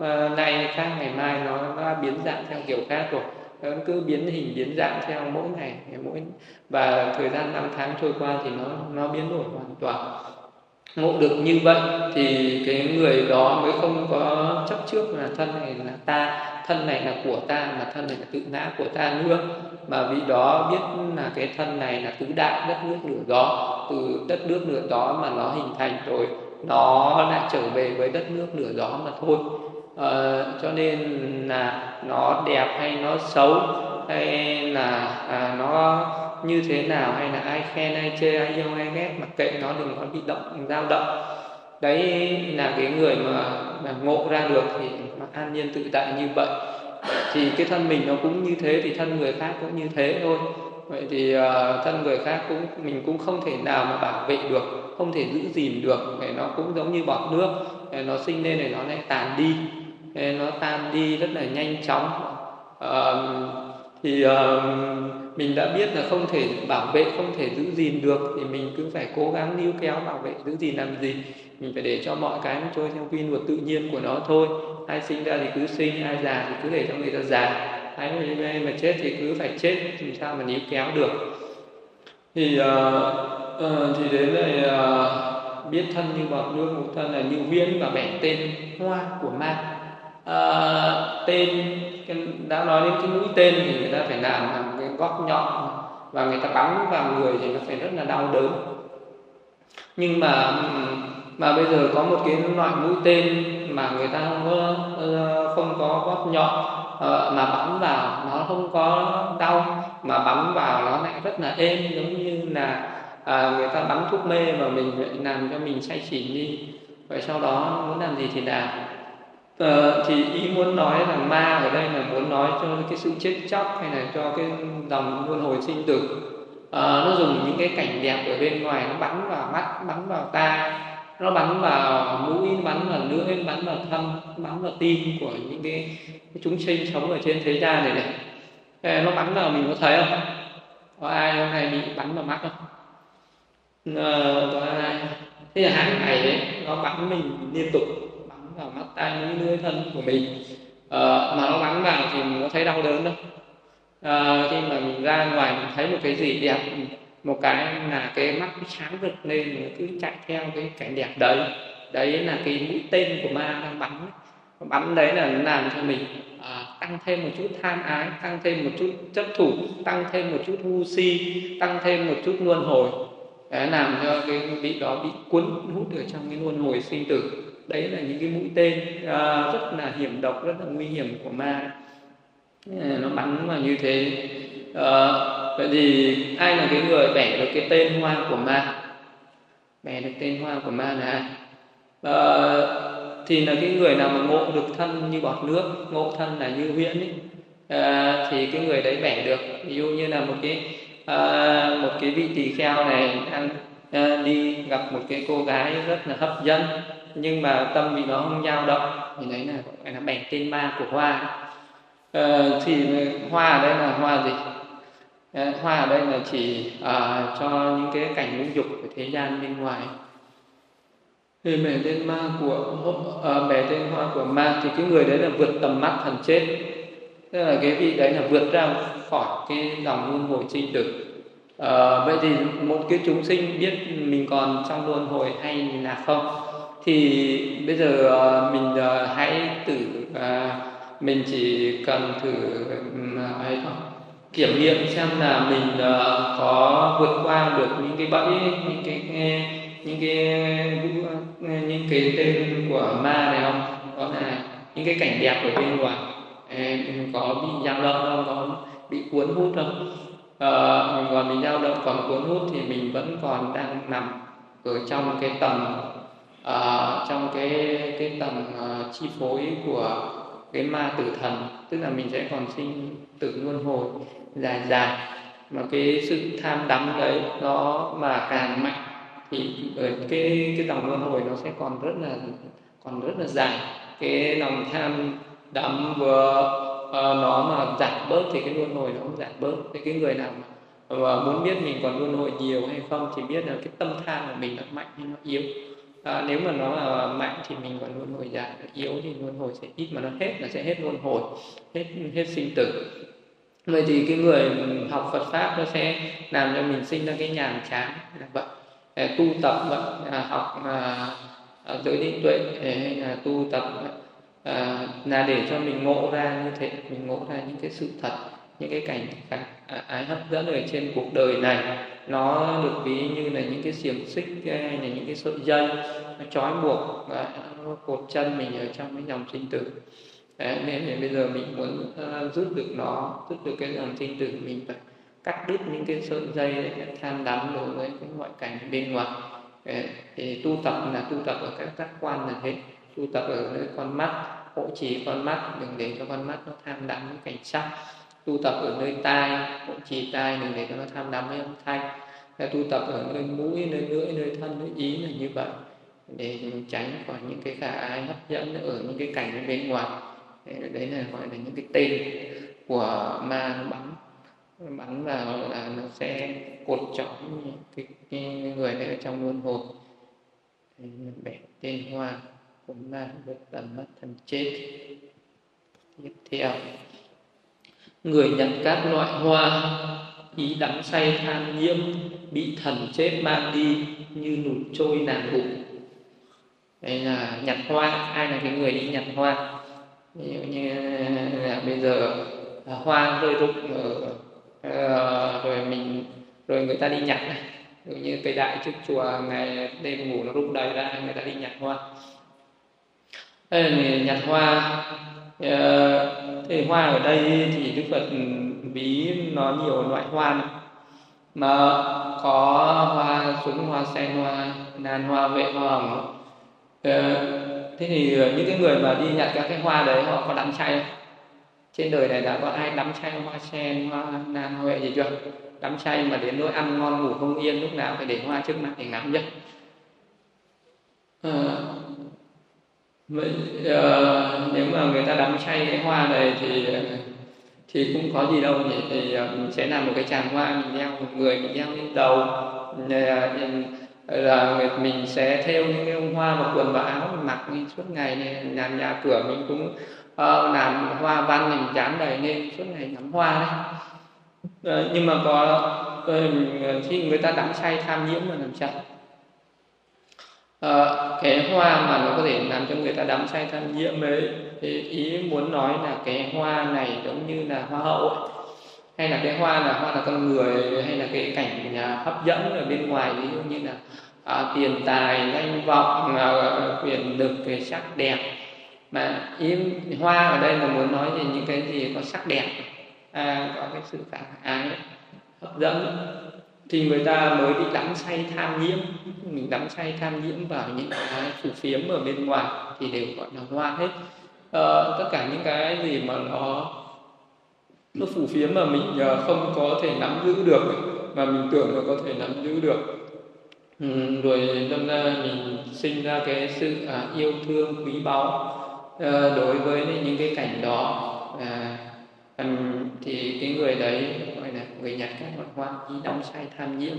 à, nay khác ngày mai nó đã biến dạng theo kiểu khác rồi. Nó cứ biến hình biến dạng theo mỗi ngày mỗi và thời gian năm tháng trôi qua thì nó nó biến đổi hoàn toàn ngộ được như vậy thì cái người đó mới không có chấp trước là thân này là ta thân này là của ta mà thân này là tự ngã của ta nữa. Mà vị đó biết là cái thân này là tứ đại đất nước lửa gió từ đất nước lửa gió mà nó hình thành rồi nó lại trở về với đất nước lửa gió mà thôi. À, cho nên là nó đẹp hay nó xấu hay là à, nó như thế nào hay là ai khen ai chê ai yêu ai ghét mặc kệ nó đừng có bị động dao động. Đấy là cái người mà, mà ngộ ra được thì mà an nhiên tự tại như vậy. Thì cái thân mình nó cũng như thế thì thân người khác cũng như thế thôi. Vậy thì uh, thân người khác cũng mình cũng không thể nào mà bảo vệ được không thể giữ gìn được để nó cũng giống như bọt nước để nó sinh lên để nó lại tàn đi để nó tan đi rất là nhanh chóng. Uh, thì uh, mình đã biết là không thể bảo vệ không thể giữ gìn được thì mình cứ phải cố gắng níu kéo bảo vệ giữ gìn làm gì? Mình phải để cho mọi cái nó trôi theo quy luật tự nhiên của nó thôi. Ai sinh ra thì cứ sinh ai già thì cứ để cho người ta già. Ai mà chết thì cứ phải chết làm sao mà níu kéo được. Thì uh, uh, thì đến này uh, ờ, biết thân như bọt nước một thân là như viên và bẻ tên hoa của ma. Uh, tên đã nói đến cái mũi tên thì người ta phải làm góc nhọn và người ta bắn vào người thì nó phải rất là đau đớn. Nhưng mà mà bây giờ có một cái loại mũi tên mà người ta không có ờ, không có góc nhọn ờ, mà bắn vào nó không có đau mà bắn vào nó lại rất là êm giống như là à, người ta bắn thuốc mê mà mình làm cho mình say xỉn đi. Vậy sau đó muốn làm gì thì làm. Ờ, thì ý muốn nói là ma ở đây là muốn nói cho cái sự chết chóc hay là cho cái dòng luân hồi sinh tử. Uh, nó dùng những cái cảnh đẹp ở bên ngoài nó bắn vào mắt bắn vào tai. Nó bắn vào mũi bắn vào lưỡi bắn vào thân bắn vào tim của những cái, cái chúng sinh sống ở trên thế gian này này. Ờ, nó bắn vào mình có thấy không? Có ai hôm nay bị bắn vào mắt không? Ờ, có ai? Thế là hàng ngày đấy nó bắn mình liên tục vào mắt tai mũi lưỡi thân của mình. À, mà nó bắn vào thì mình có thấy đau đớn đâu. À, khi mà mình ra ngoài mình thấy một cái gì đẹp một cái là cái mắt nó sáng rực lên mình cứ chạy theo cái cảnh đẹp đấy. Đấy là cái mũi tên của ma đang bắn. Bắn đấy là nó làm cho mình à, tăng thêm một chút tham ái tăng thêm một chút chấp thủ tăng thêm một chút ngu si tăng thêm một chút luân hồi. Để làm cho cái vị đó bị cuốn hút ở trong cái luân hồi sinh tử đấy là những cái mũi tên uh, rất là hiểm độc rất là nguy hiểm của ma. Nó bắn mà như thế. À, vậy thì ai là cái người bẻ được cái tên hoa của ma? Bẻ được tên hoa của ma là ai? À, thì là cái người nào mà ngộ được thân như bọt nước ngộ thân là như huyễn ấy, à, thì cái người đấy bẻ được. Ví dụ như là một cái à, một cái vị tỳ kheo này đang à, đi gặp một cái cô gái rất là hấp dẫn nhưng mà tâm vị nó không dao động. Thì đấy là gọi là bẻ tên ma của hoa. À, thì hoa ở đây là hoa gì? À, hoa ở đây là chỉ à, cho những cái cảnh ngũ dục của thế gian bên ngoài. Thì bẻ tên ma của à, bẻ tên hoa của ma thì cái người đấy là vượt tầm mắt thần chết. Tức là cái vị đấy là vượt ra khỏi cái dòng luân hồi sinh tử. À, vậy thì một cái chúng sinh biết mình còn trong luân hồi hay là không thì bây giờ ờ, mình ờ, hãy tự ờ, mình chỉ cần thử ấy thôi. Kiểm nghiệm xem là mình có vượt qua được những cái bẫy những cái những cái những cái tên của ma này không? Có là những cái cảnh đẹp ở bên ngoài có bị dao động không? Có bị cuốn hút không? À, mình còn bị dao động còn cuốn hút thì mình vẫn còn đang nằm ở trong cái tầm uh, trong cái cái tầm uh, chi phối của cái ma tử thần tức là mình sẽ còn sinh tử luân hồi dài dài mà cái sự tham đắm đấy nó mà càng mạnh thì ở cái cái dòng luân hồi nó sẽ còn rất là còn rất là dài. Cái lòng tham đắm vừa uh, nó mà giảm bớt thì cái luân hồi nó cũng giảm bớt. Thì cái người nào mà muốn biết mình còn luân hồi nhiều hay không thì biết là cái tâm tham của mình nó mạnh hay nó yếu à, nếu mà nó là mạnh thì mình còn luân hồi dài yếu thì luân hồi sẽ ít mà nó hết là sẽ hết luân hồi hết hết sinh tử. Vậy thì cái người học Phật pháp nó sẽ làm cho mình sinh ra cái nhàm chán là vậy à, tu tập vậy à, học à, à giới định tuệ hay là tu tập à, là để cho mình ngộ ra như thế mình ngộ ra những cái sự thật những cái cảnh cảnh ái hấp dẫn ở trên cuộc đời này nó được ví như là những cái xiềng xích hay là những cái sợi dây nó trói buộc và nó cột chân mình ở trong cái dòng sinh tử. Đấy, nên là bây giờ mình muốn uh, rút được nó rút được cái dòng sinh tử mình phải cắt đứt những cái sợi dây tham đắm đối với cái ngoại cảnh bên ngoài. Đấy, thì tu tập là tu tập ở các giác quan là thế. Tu tập ở nơi con mắt hộ trì con mắt đừng để cho con mắt nó tham đắm những cảnh sắc tu tập ở nơi tai cũng chỉ tai này để cho nó tham đắm với âm thanh. Là tu tập ở nơi mũi nơi lưỡi nơi thân nơi ý là như vậy. Để tránh khỏi những cái khả ái hấp dẫn ở những cái cảnh bên ngoài. Đấy là gọi là những cái tên của ma nó bắn. Bắn vào là nó sẽ cột trói cái, cái người này ở trong luân hồi. Bẻ tên hoa của ma với tầm mắt thần chết. Tiếp theo người nhận các loại hoa, ý đắm say tham nhiễm, bị thần chết mang đi như nụt trôi nàng bụng đây là nhặt hoa, ai là cái người đi nhặt hoa? Ví dụ như là bây giờ à, hoa rơi rụng ở ờ, rồi mình, rồi người ta đi nhặt này. Ví dụ như cây đại trước chùa, ngày đêm ngủ nó rụng đầy ra, người ta đi nhặt hoa. Đây là nhặt hoa Ờ, thế thì hoa ở đây thì đức phật ừ, ví nó nhiều loại hoa này. mà có hoa súng hoa sen hoa nan hoa vệ hoa hồng. Ờ, thế thì ờ, những cái người mà đi nhặt các cái hoa đấy họ có đắm say không? Trên đời này đã có ai đắm say hoa sen hoa nàn hoa vệ gì chưa? Đắm say mà đến nỗi ăn ngon ngủ không yên lúc nào phải để hoa trước mặt để ngắm chưa à, uh, nếu mà người ta đắm say cái hoa này thì thì cũng có gì đâu nhỉ? Thì mình sẽ làm một cái tràng hoa mình đeo một người mình đeo lên đầu. Ờ, là mình sẽ theo những cái bông hoa và quần và áo mình mặc suốt ngày này. Làm nhà cửa mình cũng uh, làm hoa văn mình dán đầy lên suốt ngày ngắm hoa đấy. Uh, nhưng mà có uh, khi người ta đắm say tham nhiễm mà làm sao? Uh, cái hoa mà nó có thể làm cho người ta đắm say tham nhiễm ấy thì ý muốn nói là cái hoa này giống như là hoa hậu ấy. hay là cái hoa là hoa là con người hay là cái cảnh à, hấp dẫn ở bên ngoài ví dụ như là à, tiền tài danh vọng à, quyền lực cái sắc đẹp mà ý hoa ở đây là muốn nói về những cái gì có sắc đẹp à, có cái sự khả ái hấp dẫn thì người ta mới bị đắm say tham nhiễm. Mình đắm say tham nhiễm vào những cái phù phiếm ở bên ngoài thì đều gọi là hoa hết. À, tất cả những cái gì mà nó nó phù phiếm mà mình ờ, không có thể nắm giữ được mà mình tưởng là có thể nắm giữ được. Ừ, rồi đâm ra mình sinh ra cái sự à, yêu thương quý báu à, đối với những cái cảnh đó. À, thì cái người đấy người nhặt các loại hoa ý đóng sai tham nhiễm.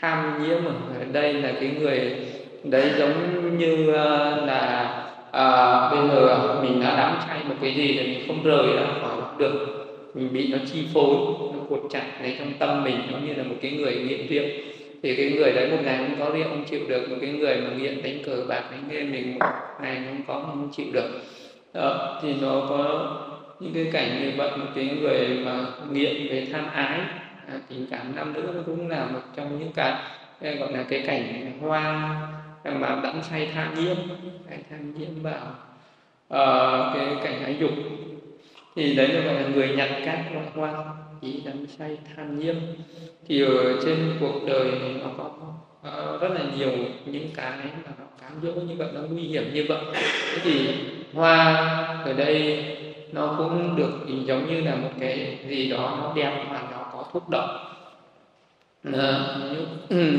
Tham nhiễm ở đây là cái người đấy giống như ờ, là à, bây giờ mình đã đắm say một cái gì thì mình không rời ra khỏi được. Mình bị nó chi phối nó cột chặt lấy trong tâm mình nó như là một cái người nghiện rượu. Thì cái người đấy một ngày không có rượu không chịu được một cái người mà nghiện đánh cờ bạc đánh game mình một ngày không có không chịu được. Đó, thì nó có những cái cảnh như vậy một cái người mà nghiện về tham ái à, tình cảm nam nữ cũng là một trong những cái gọi là cái cảnh hoa mà đắm say tham nhiễm cái tham nhiễm vào uh, cái cảnh ái dục. Thì đấy là gọi là người nhặt các loại hoa ý đắm say tham nhiễm. Thì ở trên cuộc đời nó có uh, rất là nhiều những cái mà nó cám dỗ như vậy nó nguy hiểm như vậy. Thế thì hoa ở đây nó cũng được giống như là một cái gì đó nó đem mà nó có thuốc độc. À, như, ừ,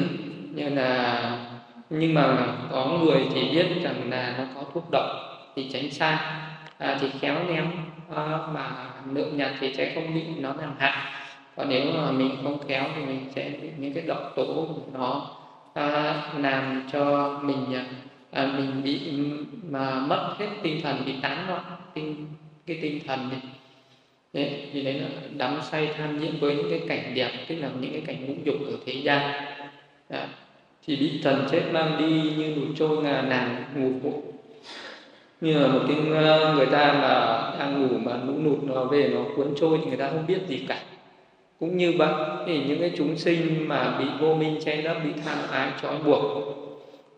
như là nhưng mà có người thì biết rằng là nó có thuốc độc thì tránh xa. À, thì khéo léo à, mà lượng nhặt thì sẽ không bị nó làm hại. Còn nếu mà mình không khéo thì mình sẽ bị những cái độc tố của nó à, làm cho mình à, mình bị mà mất hết tinh thần bị tán loạn tinh cái tinh thần này. Đấy, thì đấy là đắm say tham nhiễm với những cái cảnh đẹp tức là những cái cảnh ngũ dục ở thế gian. Đấy. thì bị thần chết mang đi như đủ trôi ngà nàng ngủ phụ như là một cái người ta mà đang ngủ mà nũng nụt nó về nó cuốn trôi thì người ta không biết gì cả. Cũng như vậy thì những cái chúng sinh mà bị vô minh che lấp bị tham ái trói buộc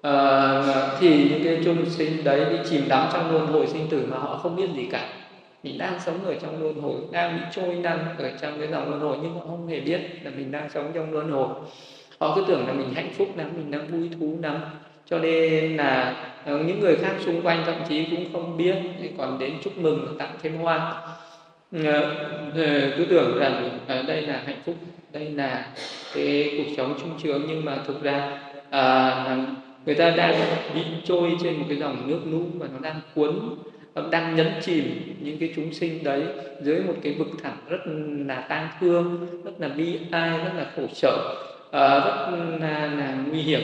à, thì những cái chúng sinh đấy bị chìm đắm trong luân hồi sinh tử mà họ không biết gì cả mình đang sống ở trong luân hồi đang bị trôi đang ở trong cái dòng luân hồi nhưng họ không hề biết là mình đang sống trong luân hồi. Họ cứ tưởng là mình hạnh phúc lắm mình đang vui thú lắm. Cho nên là ờ, những người khác xung quanh thậm chí cũng không biết thì còn đến chúc mừng tặng thêm hoa. Ờ, ờ, cứ tưởng rằng đây là hạnh phúc đây là cái cuộc sống trung sướng nhưng mà thực ra à, người ta đang bị trôi trên một cái dòng nước lũ và nó đang cuốn đang nhấn chìm những cái chúng sinh đấy dưới một cái vực thẳm rất là tang thương rất là bi ai rất là khổ sở à, rất là, là nguy hiểm.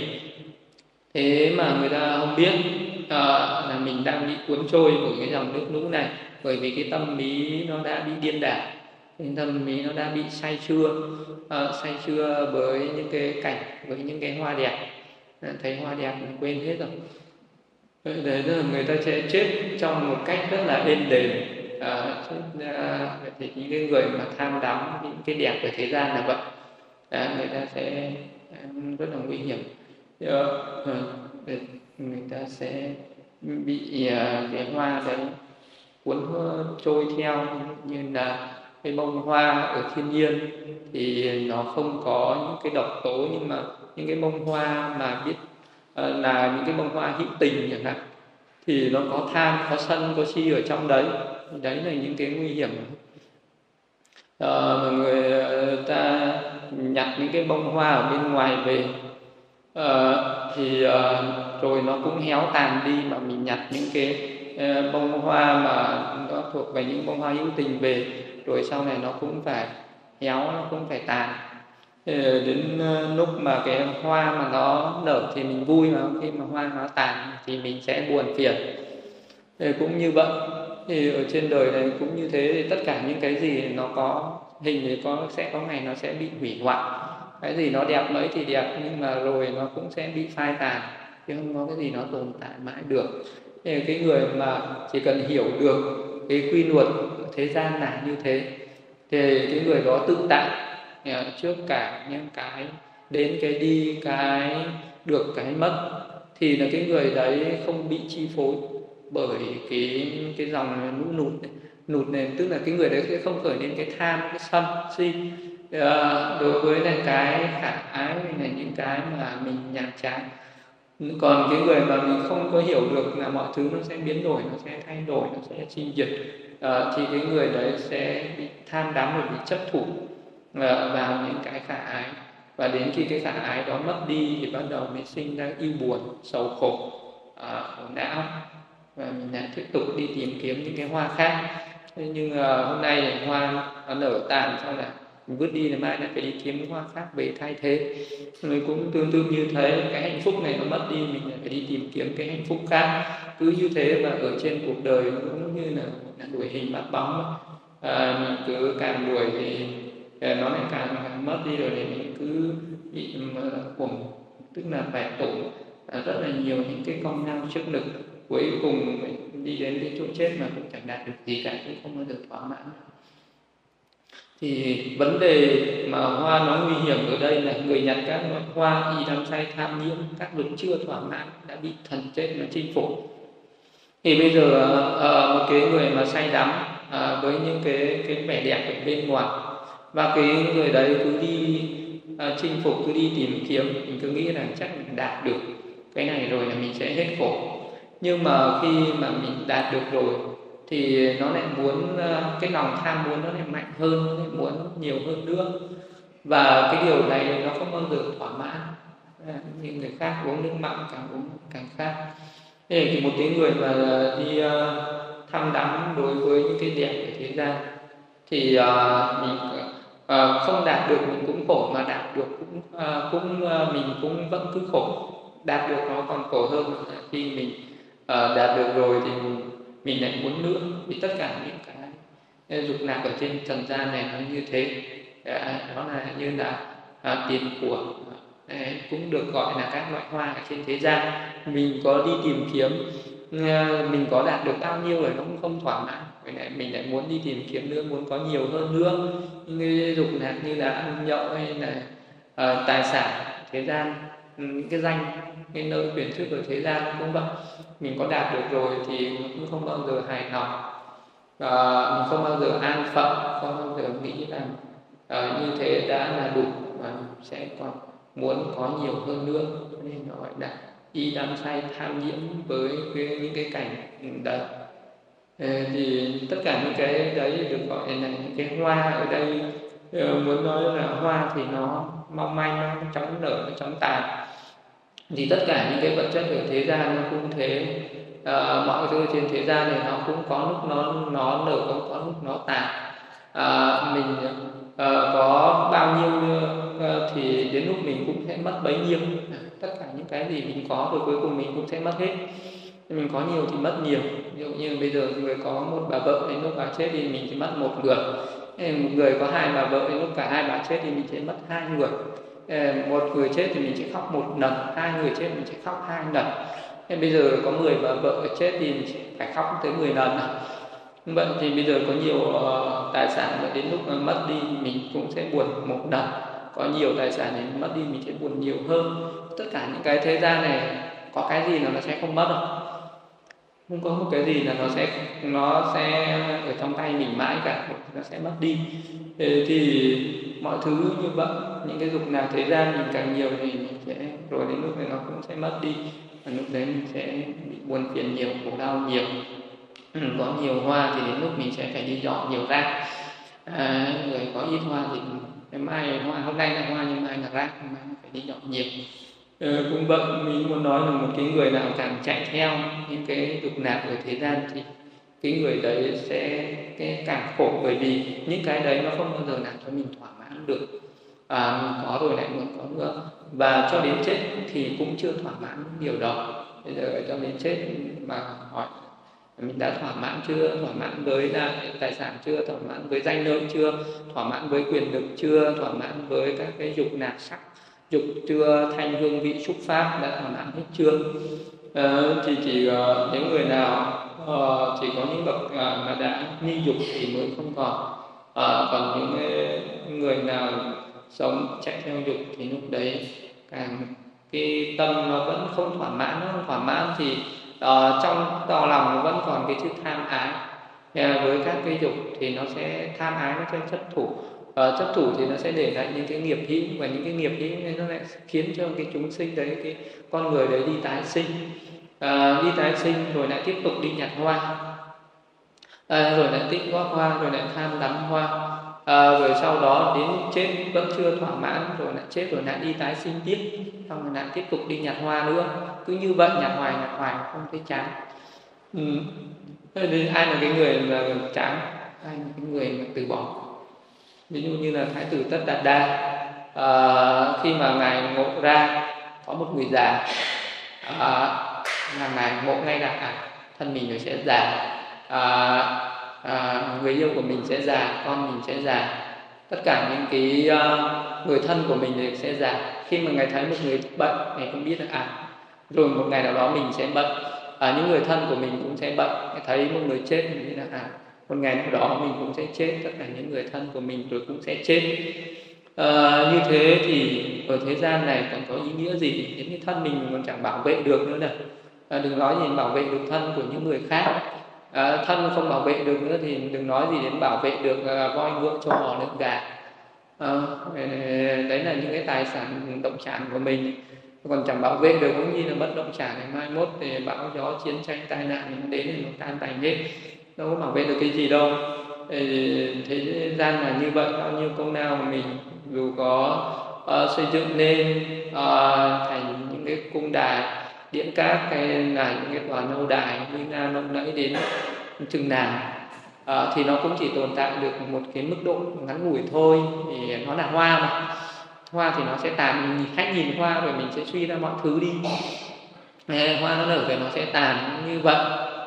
Thế mà người ta không biết à, là mình đang bị cuốn trôi bởi cái dòng nước lũ này bởi vì cái tâm lý nó đã bị điên đảo cái tâm lý nó đã bị say sưa à, say sưa với những cái cảnh với những cái hoa đẹp. À, thấy hoa đẹp mình quên hết rồi. Ừ, đấy là người ta sẽ chết trong một cách rất là êm đềm. À, à, thì những cái người mà tham đắm những cái đẹp của thế gian là vậy. À, người ta sẽ à, rất là nguy hiểm. À, người ta sẽ bị à, cái hoa đấy cuốn trôi theo như là cái bông hoa ở thiên nhiên thì nó không có những cái độc tố nhưng mà những cái bông hoa mà biết Ờ, là những cái bông hoa hữu tình chẳng hạn thì nó có tham có sân có si ở trong đấy. Đấy là những cái nguy hiểm. À, người ờ, ta nhặt những cái bông hoa ở bên ngoài về à, thì à, rồi nó cũng héo tàn đi mà mình nhặt những cái à, bông hoa mà nó thuộc về những bông hoa hữu tình về rồi sau này nó cũng phải héo nó cũng phải tàn. Ờ, đến ờ, lúc mà cái hoa mà nó nở thì mình vui mà, khi mà hoa nó tàn thì mình sẽ buồn phiền. Ờ, cũng như vậy, thì ở trên đời này cũng như thế thì tất cả những cái gì nó có hình thì có, sẽ có ngày nó sẽ bị hủy hoại. Cái gì nó đẹp mấy thì đẹp, nhưng mà rồi nó cũng sẽ bị phai tàn, chứ không có cái gì nó tồn tại mãi được. Thì cái người mà chỉ cần hiểu được cái quy luật thế gian là như thế, thì cái người đó tự tại trước cả những cái đến cái đi cái được cái mất thì là cái người đấy không bị chi phối bởi cái cái dòng lũ nụt này. nụt này tức là cái người đấy sẽ không khởi lên cái tham cái sân si. À, đối với này cái khả ái này những cái mà mình nhàm chán. Còn cái người mà mình không có hiểu được là mọi thứ nó sẽ biến đổi nó sẽ thay đổi nó sẽ chi diệt à, thì cái người đấy sẽ bị tham đắm và bị chấp thủ vào những cái khả ái. Và đến khi cái khả ái đó mất đi thì bắt đầu mới sinh ra yêu buồn sầu khổ à, khổ não. Và mình lại tiếp tục đi tìm kiếm những cái hoa khác. Thế nhưng à, hôm nay hoa nó nở tàn sau là mình vứt đi là mai lại phải đi kiếm cái hoa khác về thay thế. Rồi cũng tương tự như thế cái hạnh phúc này nó mất đi mình lại phải đi tìm kiếm cái hạnh phúc khác. Cứ như thế và ở trên cuộc đời cũng như là, là đuổi hình bắt bóng. À, mình cứ càng đuổi thì Ờ, nó lại càng, càng mất đi rồi thì mình cứ bị cuồng tức là phải tổn rất là nhiều những cái công năng chức lực cuối cùng mình đi đến cái chỗ chết mà cũng chẳng đạt được gì cả cũng không bao giờ thỏa mãn. Thì vấn đề mà hoa nó nguy hiểm ở đây là người nhặt các loại hoa y đam say tham nhiễm các lực chưa thỏa mãn đã bị thần chết nó chinh phục. Thì bây giờ ờ, một cái người mà say đắm ờ, với những cái cái vẻ đẹp ở bên ngoài và cái người đấy cứ đi à, chinh phục cứ đi tìm kiếm. Mình cứ nghĩ là chắc mình đạt được cái này rồi là mình sẽ hết khổ. Nhưng mà khi mà mình đạt được rồi thì nó lại muốn à, cái lòng tham muốn nó lại mạnh hơn nó lại muốn nhiều hơn nữa. Và cái điều này nó không bao giờ thỏa mãn. À, Như người khác uống nước mặn càng uống càng khác. Thế thì một cái người mà đi à, uh, tham đắm đối với những cái đẹp của thế gian thì uh, mình uh, không đạt được mình cũng khổ mà đạt được cũng uh, cũng uh, mình cũng vẫn cứ khổ. Đạt được nó còn khổ hơn khi mình uh, đạt được rồi thì mình lại muốn nữa. Vì tất cả những cái dục lạc ở trên trần gian này nó như thế. Dạ, Đó là như là uh, tiền của à, Đấy, cũng được gọi là các loại hoa ở trên thế gian. Mình có đi tìm kiếm mình có đạt được bao nhiêu rồi nó cũng không thỏa mãn mình lại mình lại muốn đi tìm kiếm nữa muốn có nhiều hơn nữa. Như dục lạc như là ăn nhậu hay là uh, tài sản thế gian ừ, những cái danh cái nơi quyền thức ở thế gian cũng vậy. Mình có đạt được rồi thì cũng không bao giờ hài lòng. Và mình không bao giờ an phận không bao giờ nghĩ là uh, ờ, như thế đã là đủ và sẽ còn muốn có nhiều hơn nữa. Nên gọi là y đam say tham nhiễm với cái, những cái cảnh ừ, đời Ờ, thì tất cả những cái đấy được gọi là những cái hoa ở đây ờ, muốn nói là hoa thì nó mong manh nó chóng nở nó chóng tàn. Thì tất cả những cái vật chất ở thế gian nó cũng thế. À, mọi thứ trên thế gian này nó cũng có lúc nó nó nở cũng có lúc nó tàn. À, mình à, có bao nhiêu à, thì đến lúc mình cũng sẽ mất bấy nhiêu. Tất cả những cái gì mình có rồi cuối cùng mình cũng sẽ mất hết mình có nhiều thì mất nhiều. Ví dụ như bây giờ người có một bà vợ đến lúc bà chết thì mình chỉ mất một người. Một người có hai bà vợ đến lúc cả hai bà chết thì mình sẽ mất hai người. Một người chết thì mình chỉ khóc một lần, hai người chết mình chỉ khóc hai lần. Nên bây giờ có 10 bà vợ chết thì mình phải khóc tới 10 lần. Vậy thì bây giờ có nhiều ờ, tài sản mà đến lúc mà mất đi mình cũng sẽ buồn một lần. Có nhiều tài sản thì mất đi mình sẽ buồn nhiều hơn. Tất cả những cái thế gian này có cái gì là nó sẽ không mất đâu không có một cái gì là nó sẽ nó sẽ ở trong tay mình mãi cả nó sẽ mất đi. Thế thì mọi thứ như vậy những cái dục nào thế gian mình càng nhiều thì mình sẽ rồi đến lúc này nó cũng sẽ mất đi. Và lúc đấy mình sẽ bị buồn phiền nhiều khổ đau nhiều. Ừ, có nhiều hoa thì đến lúc mình sẽ phải đi dọn nhiều rác. À, người có ít hoa thì mai hoa hôm nay là hoa nhưng mai là rác mai phải đi dọn nhiều ừ, cũng vậy mình muốn nói là một cái người nào càng chạy theo những cái dục lạc ở thế gian thì cái người đấy sẽ cái càng khổ. Bởi vì những cái đấy nó không bao giờ làm cho mình thỏa mãn được. À, mình có rồi lại muốn có nữa. Và cho đến chết thì cũng chưa thỏa mãn điều đó. Bây giờ cho đến chết mà hỏi mình đã thỏa mãn chưa? Thỏa mãn với là tài sản chưa? Thỏa mãn với danh lợi chưa? Thỏa mãn với quyền lực chưa? Thỏa mãn với các cái dục nạp sắc dục chưa thanh hương vị xúc pháp đã thỏa mãn hết chưa? À, thì chỉ uh, những người nào uh, chỉ có những bậc uh, mà đã nghi dục thì mới không còn. Uh, còn những người nào sống chạy theo dục thì lúc đấy càng cái tâm nó vẫn không thỏa mãn nó không thỏa mãn thì uh, trong tò lòng vẫn còn cái chữ tham ái. Với các cái dục thì nó sẽ tham ái nó sẽ chấp thủ uh, chấp thủ thì nó sẽ để lại những cái nghiệp hữu và những cái nghiệp hữu này nó lại khiến cho cái chúng sinh đấy cái con người đấy đi tái sinh. Uh, đi tái sinh rồi lại tiếp tục đi nhặt hoa. À, rồi lại tích góp hoa rồi lại tham đắm hoa. À, rồi sau đó đến chết vẫn chưa thỏa mãn rồi lại chết rồi lại đi tái sinh tiếp xong rồi lại tiếp tục đi nhặt hoa nữa. Cứ như vậy nhặt hoài nhặt hoài không thấy chán. Ừ. Ai là cái người mà chán? Ai là cái người mà từ bỏ? Ví dụ như là thái tử tất đạt đa à, khi mà ngài ngộ ra có một người già à, là ngài ngộ ngay là à, thân mình rồi sẽ già à, à, người yêu của mình sẽ già con mình sẽ già. Tất cả những cái uh, người thân của mình thì sẽ già. Khi mà ngài thấy một người bệnh ngài không biết là à rồi một ngày nào đó mình sẽ bệnh à, những người thân của mình cũng sẽ bệnh. Ngài thấy một người chết mình biết là à một ngày nào đó mình cũng sẽ chết tất cả những người thân của mình rồi cũng sẽ chết. À, như thế thì ở thế gian này còn có ý nghĩa gì? Những cái thân mình còn chẳng bảo vệ được nữa nè à, ờ, đừng nói gì bảo vệ được thân của những người khác. À, thân không bảo vệ được nữa thì đừng nói gì đến bảo vệ được à, voi ngựa cho bò lợn gà. À, đấy là những cái tài sản động sản của mình. Còn chẳng bảo vệ được cũng như là bất động sản ngày mai mốt thì bão gió chiến tranh tai nạn đến thì nó tan tành hết đâu có bảo vệ được cái gì đâu. Thế gian là như vậy bao nhiêu công nào mà mình dù có uh, xây dựng nên uh, thành những cái cung đài điện cát hay là những cái tòa lâu đài như là nông nãy đến chừng nào à, thì nó cũng chỉ tồn tại được một cái mức độ ngắn ngủi thôi thì nó là hoa mà. Hoa thì nó sẽ tàn mình khách nhìn hoa rồi mình sẽ suy ra mọi thứ đi. Hoa nó nở rồi nó sẽ tàn như vậy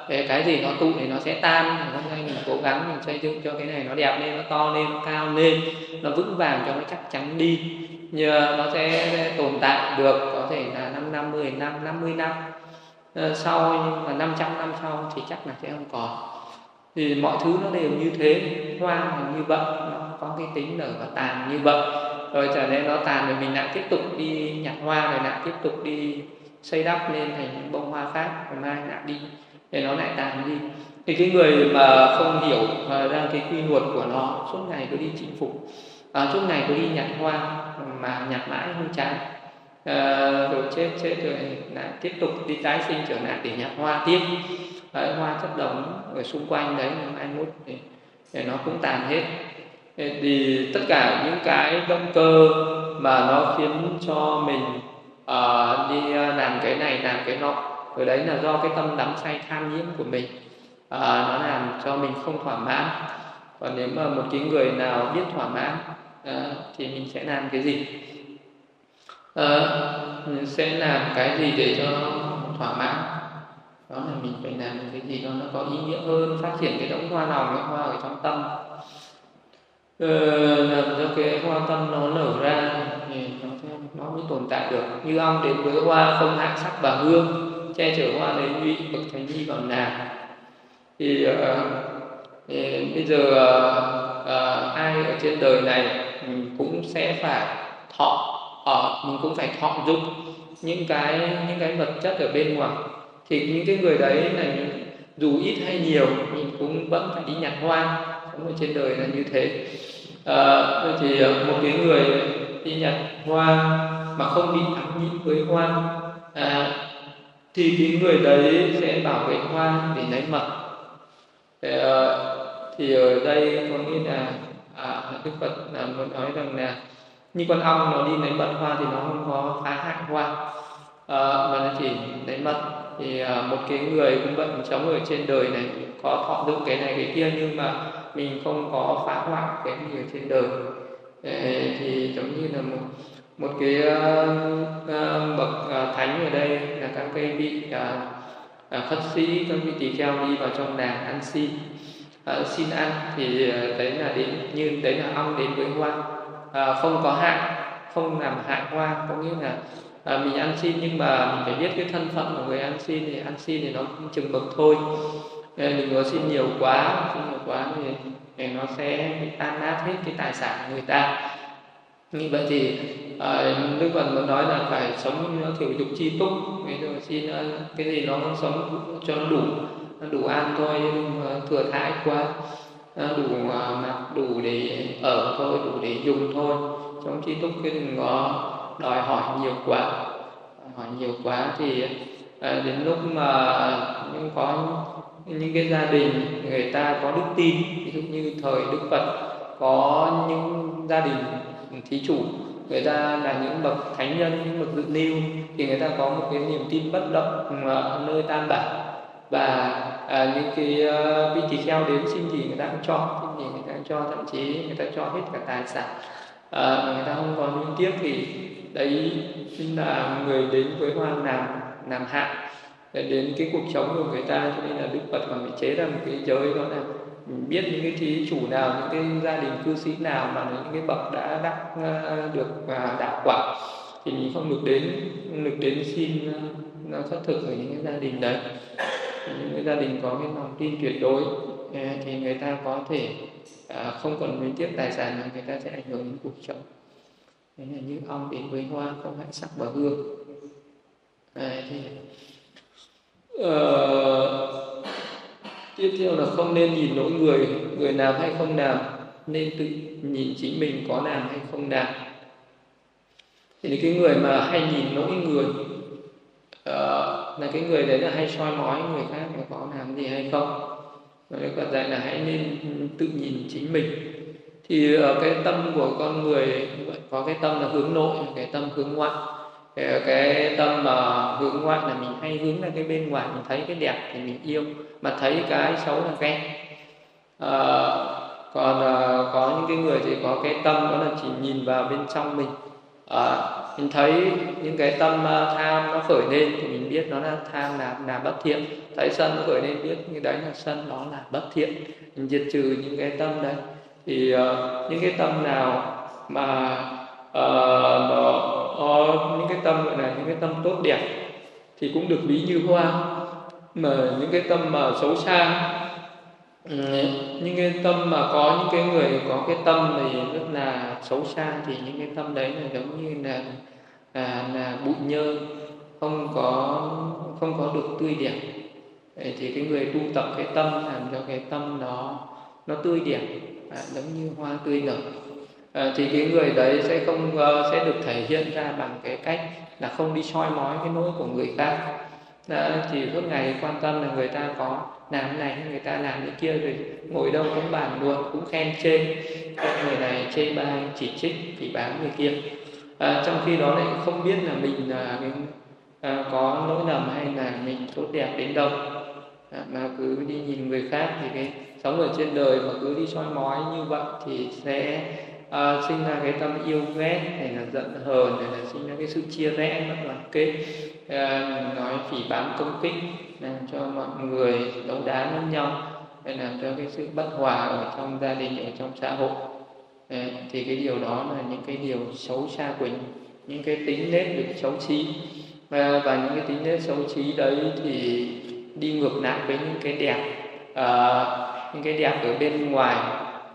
cái, cái gì nó tụ thì nó sẽ tan. Hôm nay mình cố gắng mình xây dựng cho cái này nó đẹp lên nó to lên nó cao lên nó vững vàng cho nó chắc chắn đi. Nhờ nó sẽ tồn tại được có thể là năm năm 10 năm 50 năm. Ờ, sau nhưng mà 500 năm sau thì chắc là sẽ không còn thì mọi thứ nó đều như thế hoa là như vậy. Nó có cái tính nở và tàn như vậy. Rồi trở nên nó tàn rồi mình lại tiếp tục đi nhặt hoa rồi lại tiếp tục đi xây đắp lên thành những bông hoa khác. Rồi mai lại đi để nó lại tàn đi. Thì cái người mà không hiểu ra cái quy luật của nó suốt ngày cứ đi chinh phục. À, suốt ngày cứ đi nhặt hoa mà nhặt mãi không chán à, rồi chết chết rồi lại tiếp tục đi tái sinh trở lại để nhặt hoa tiếp. Đấy, hoa chất đống ở xung quanh đấy mai mốt thì, thì nó cũng tàn hết. Thì tất cả những cái động cơ mà nó khiến cho mình uh, đi à, làm cái này làm cái nọ rồi đấy là do cái tâm đắm say tham nhiễm của mình. À, nó làm cho mình không thỏa mãn. Còn nếu mà một cái người nào biết thỏa mãn à, thì mình sẽ làm cái gì? À, sẽ làm cái gì để cho thỏa mãn? Đó là mình phải làm cái gì cho nó có ý nghĩa hơn phát triển cái đống hoa lòng cái hoa ở trong tâm. Ờ, làm cho cái hoa tâm nó nở ra thì nó nó mới tồn tại được. Như ông đến với hoa không hạ sắc và hương che chở hoa lấy nhụy bậc thánh nhi vào nàng. Thì, uh, thì bây giờ uh, ai ở trên đời này mình cũng sẽ phải thọ ở uh, mình cũng phải thọ dụng những cái những cái vật chất ở bên ngoài. Thì những cái người đấy là dù ít hay nhiều mình cũng vẫn phải đi nhặt hoa cũng ở trên đời là như thế. À, thì một cái người đi nhặt hoa mà không bị ám nhiễm với hoa à, thì cái người đấy sẽ bảo vệ hoa để lấy mật thì, thì ở đây có nghĩa là à, đức phật là muốn nói rằng là như con ong nó đi lấy mật hoa thì nó không có phá hại hoa. À, mà nó chỉ lấy mật thì à, một cái người cũng vẫn sống ở trên đời này có thọ dụng cái này cái kia nhưng mà mình không có phá hoại cái gì ở trên đời. Thì giống như là một một cái uh, bậc uh, thánh ở đây là các cái vị uh, uh, phật sĩ các vị tỳ kheo đi vào trong đàn ăn xin uh, xin ăn thì uh, đấy là đến như đấy là ong đến với hoa. Uh, không có hại không làm hại hoa có nghĩa là à, mình ăn xin nhưng mà mình phải biết cái thân phận của người ăn xin thì ăn xin thì nó chừng mực thôi. Nên mình có xin nhiều quá xin nhiều quá thì, thì nó sẽ bị tan nát hết cái tài sản của người ta như vậy thì à, đức phật muốn nói là phải sống nó thiểu dục chi túc. Ví dụ xin à, cái gì nó sống cho nó đủ nó đủ ăn thôi nhưng mà thừa thãi quá đủ à, mặc đủ để ở thôi đủ để dùng thôi. Sống chi túc cái đừng có đòi hỏi nhiều quá. Hỏi nhiều quá thì à, đến lúc mà những có những cái gia đình người ta có đức tin ví dụ như thời đức phật có những gia đình thí chủ. Người ta là những bậc thánh nhân những bậc dự lưu thì người ta có một cái niềm tin bất động ở nơi tam bảo. Và à, những cái uh, vị tỳ kheo đến xin gì người ta cũng cho xin gì người ta cũng cho thậm chí người ta cho hết cả tài sản. À, người ta không còn liên tiếp thì đấy chính là người đến với hoang làm làm hại đến cái cuộc sống của người ta cho nên là đức phật còn phải chế ra một cái giới đó là biết những cái thí chủ nào những cái gia đình cư sĩ nào mà những cái bậc đã đắc ờ, được à, đạo quả. Thì mình không được đến được đến xin ờ, nó xác thực ở những cái gia đình đấy. Những cái gia đình có cái lòng tin tuyệt đối à, thì người ta có thể à, không còn liên tiếp tài sản mà người ta sẽ ảnh hưởng đến cuộc sống. Đấy là như ong đến với hoa không hại sắc bờ hương. Đấy, thì uh, tiếp theo là không nên nhìn lỗi người người làm hay không làm nên tự nhìn chính mình có làm hay không làm. Thì cái người mà hay nhìn lỗi người uh, là cái người đấy là hay soi mói người khác là có làm gì hay không. Và còn lại dạy là hãy nên tự nhìn chính mình. Thì ở cái tâm của con người có cái tâm là hướng nội cái tâm hướng ngoại cái tâm mà hướng ngoại là mình hay hướng ra cái bên ngoài mình thấy cái đẹp thì mình yêu. Mà thấy cái xấu là ghen. À, còn à, có những cái người thì có cái tâm đó là chỉ nhìn vào bên trong mình. À, mình thấy những cái tâm uh, tham nó khởi lên thì mình biết nó là tham là là bất thiện. Thấy sân nó khởi lên biết như đấy là sân đó là bất thiện. Mình diệt trừ những cái tâm đấy. Thì uh, những cái tâm nào mà uh, nó có những cái tâm gọi là những cái tâm tốt đẹp thì cũng được ví như hoa. Mà những cái tâm mà xấu xa ừ, những cái tâm mà có những cái người có cái tâm thì rất là xấu xa thì những cái tâm đấy là giống như là là, là bụi nhơ không có không có được tươi đẹp. Thì cái người tu tập cái tâm làm cho cái tâm nó nó tươi đẹp à, giống như hoa tươi nở. Ờ, thì cái người đấy sẽ không uh, sẽ được thể hiện ra bằng cái cách là không đi soi mói cái nỗi của người khác. Đã chỉ suốt ngày quan tâm là người ta có làm cái này người ta làm cái kia rồi ngồi đâu cũng bàn luôn cũng khen chê. Người này chê bai chỉ trích chỉ bám người kia. À, trong khi đó lại không biết là mình là mình à, có lỗi lầm hay là mình tốt đẹp đến đâu. À, mà cứ đi nhìn người khác thì cái sống ở trên đời mà cứ đi soi mói như vậy thì sẽ à, sinh ra cái tâm yêu ghét hay là giận hờn hay là sinh ra cái sự chia rẽ mất đoàn kết. À, nói phỉ báng công kích làm cho mọi người đấu đá lẫn nhau để làm cho cái sự bất hòa ở trong gia đình ở trong xã hội. À, thì cái điều đó là những cái điều xấu xa của những cái tính nết được xấu trí và, và những cái tính nết xấu trí đấy thì đi ngược lại với những cái đẹp à, những cái đẹp ở bên ngoài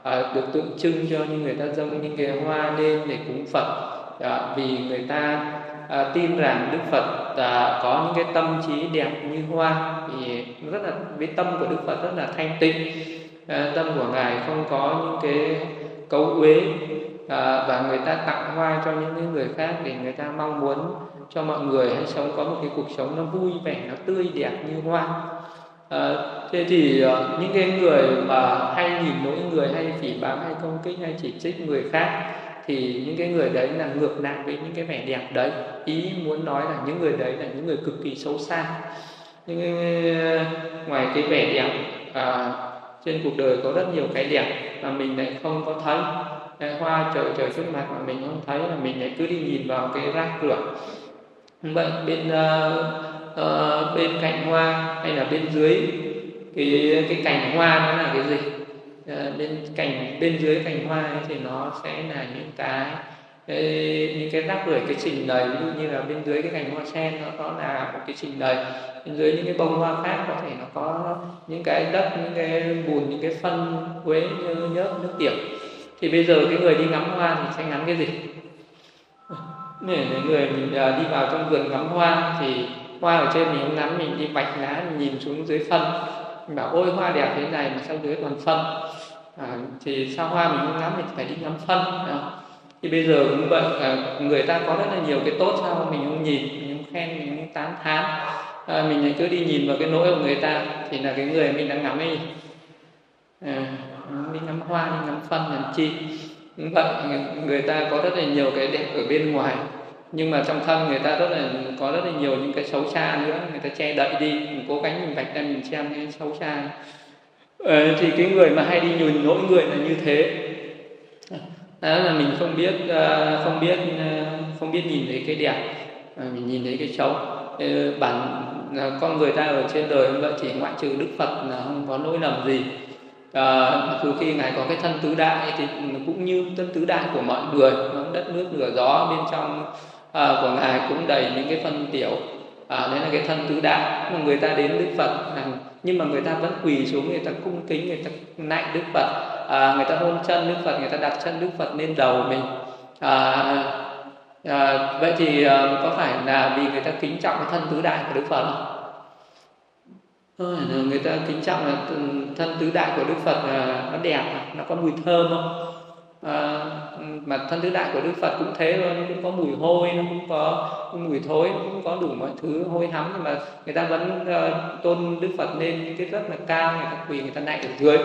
à, được tượng trưng cho như người ta dâng những cái hoa lên để cúng Phật. À, vì người ta à, tin rằng Đức Phật à, có những cái tâm trí đẹp như hoa thì rất là với tâm của Đức Phật rất là thanh tịnh. À, tâm của ngài không có những cái cấu uế à, và người ta tặng hoa cho những người khác để người ta mong muốn cho mọi người hãy sống có một cái cuộc sống nó vui vẻ nó tươi đẹp như hoa à, thế thì uh, những cái người mà hay nhìn nỗi người hay phỉ báng hay công kích hay chỉ trích người khác thì những cái người đấy là ngược lại với những cái vẻ đẹp đấy. Ý muốn nói là những người đấy là những người cực kỳ xấu xa. Nhưng ngoài cái vẻ đẹp à, trên cuộc đời có rất nhiều cái đẹp mà mình lại không có thấy. Cái hoa trời trời trước mặt mà mình không thấy là mình lại cứ đi nhìn vào cái rác cửa. Vậy bên uh, uh, bên cạnh hoa hay là bên dưới cái cái cành hoa nó là cái gì? Uh, bên cành bên dưới cành hoa ấy thì nó sẽ là những cái những cái rác rưởi cái trình đầy ví dụ như là bên dưới cái cành hoa sen nó có là một cái trình đầy bên dưới những cái bông hoa khác có thể nó có những cái đất những cái bùn những cái phân quế như nhớt nước tiểu. Thì bây giờ cái người đi ngắm hoa thì sẽ ngắm cái gì? Để người mình đi vào trong vườn ngắm hoa thì hoa ở trên mình không nắm mình đi bạch lá mình nhìn xuống dưới phân. Mình bảo ôi hoa đẹp thế này mà sao dưới toàn phân? À, thì sao hoa mình không nắm mình phải đi ngắm phân à, thì bây giờ cũng vậy à, người ta có rất là nhiều cái tốt sao mình không nhìn mình không khen mình không tán thán. À, mình lại cứ đi nhìn vào cái nỗi của người ta thì là cái người mình đang ngắm ấy. À, đi ngắm hoa đi ngắm phân làm chi? Cũng vậy người ta có rất là nhiều cái đẹp ở bên ngoài nhưng mà trong thân người ta rất là có rất là nhiều những cái xấu xa nữa. Người ta che đậy đi mình cố gắng mình vạch ra mình xem cái xấu xa. Ờ, thì cái người mà hay đi nhìn nỗi người là như thế. Đó là mình không biết ờ, không biết ờ, không biết nhìn thấy cái đẹp mình nhìn thấy cái xấu. Ờ, bản con người ta ở trên đời vậy chỉ ngoại trừ đức phật là không có lỗi lầm gì. À, từ khi ngài có cái thân tứ đại thì cũng như thân tứ đại của mọi người đất nước lửa gió bên trong à, của ngài cũng đầy những cái phân tiểu. À, đấy là cái thân tứ đại mà người ta đến đức phật là, nhưng mà người ta vẫn quỳ xuống người ta cung kính người ta nại đức phật. À, người ta hôn chân đức phật người ta đặt chân đức phật lên đầu mình. À, à, vậy thì à, có phải là vì người ta kính trọng cái thân tứ đại của đức phật không? Người ta kính trọng là thân tứ đại của đức phật là nó đẹp nó có mùi thơm không? À, mà thân tứ đại của đức phật cũng thế thôi nó cũng có mùi hôi nó cũng có mùi thối nó cũng có đủ mọi thứ hôi hắm nhưng mà người ta vẫn uh, tôn đức phật lên những cái rất là cao người ta quỳ người ta nại ở dưới.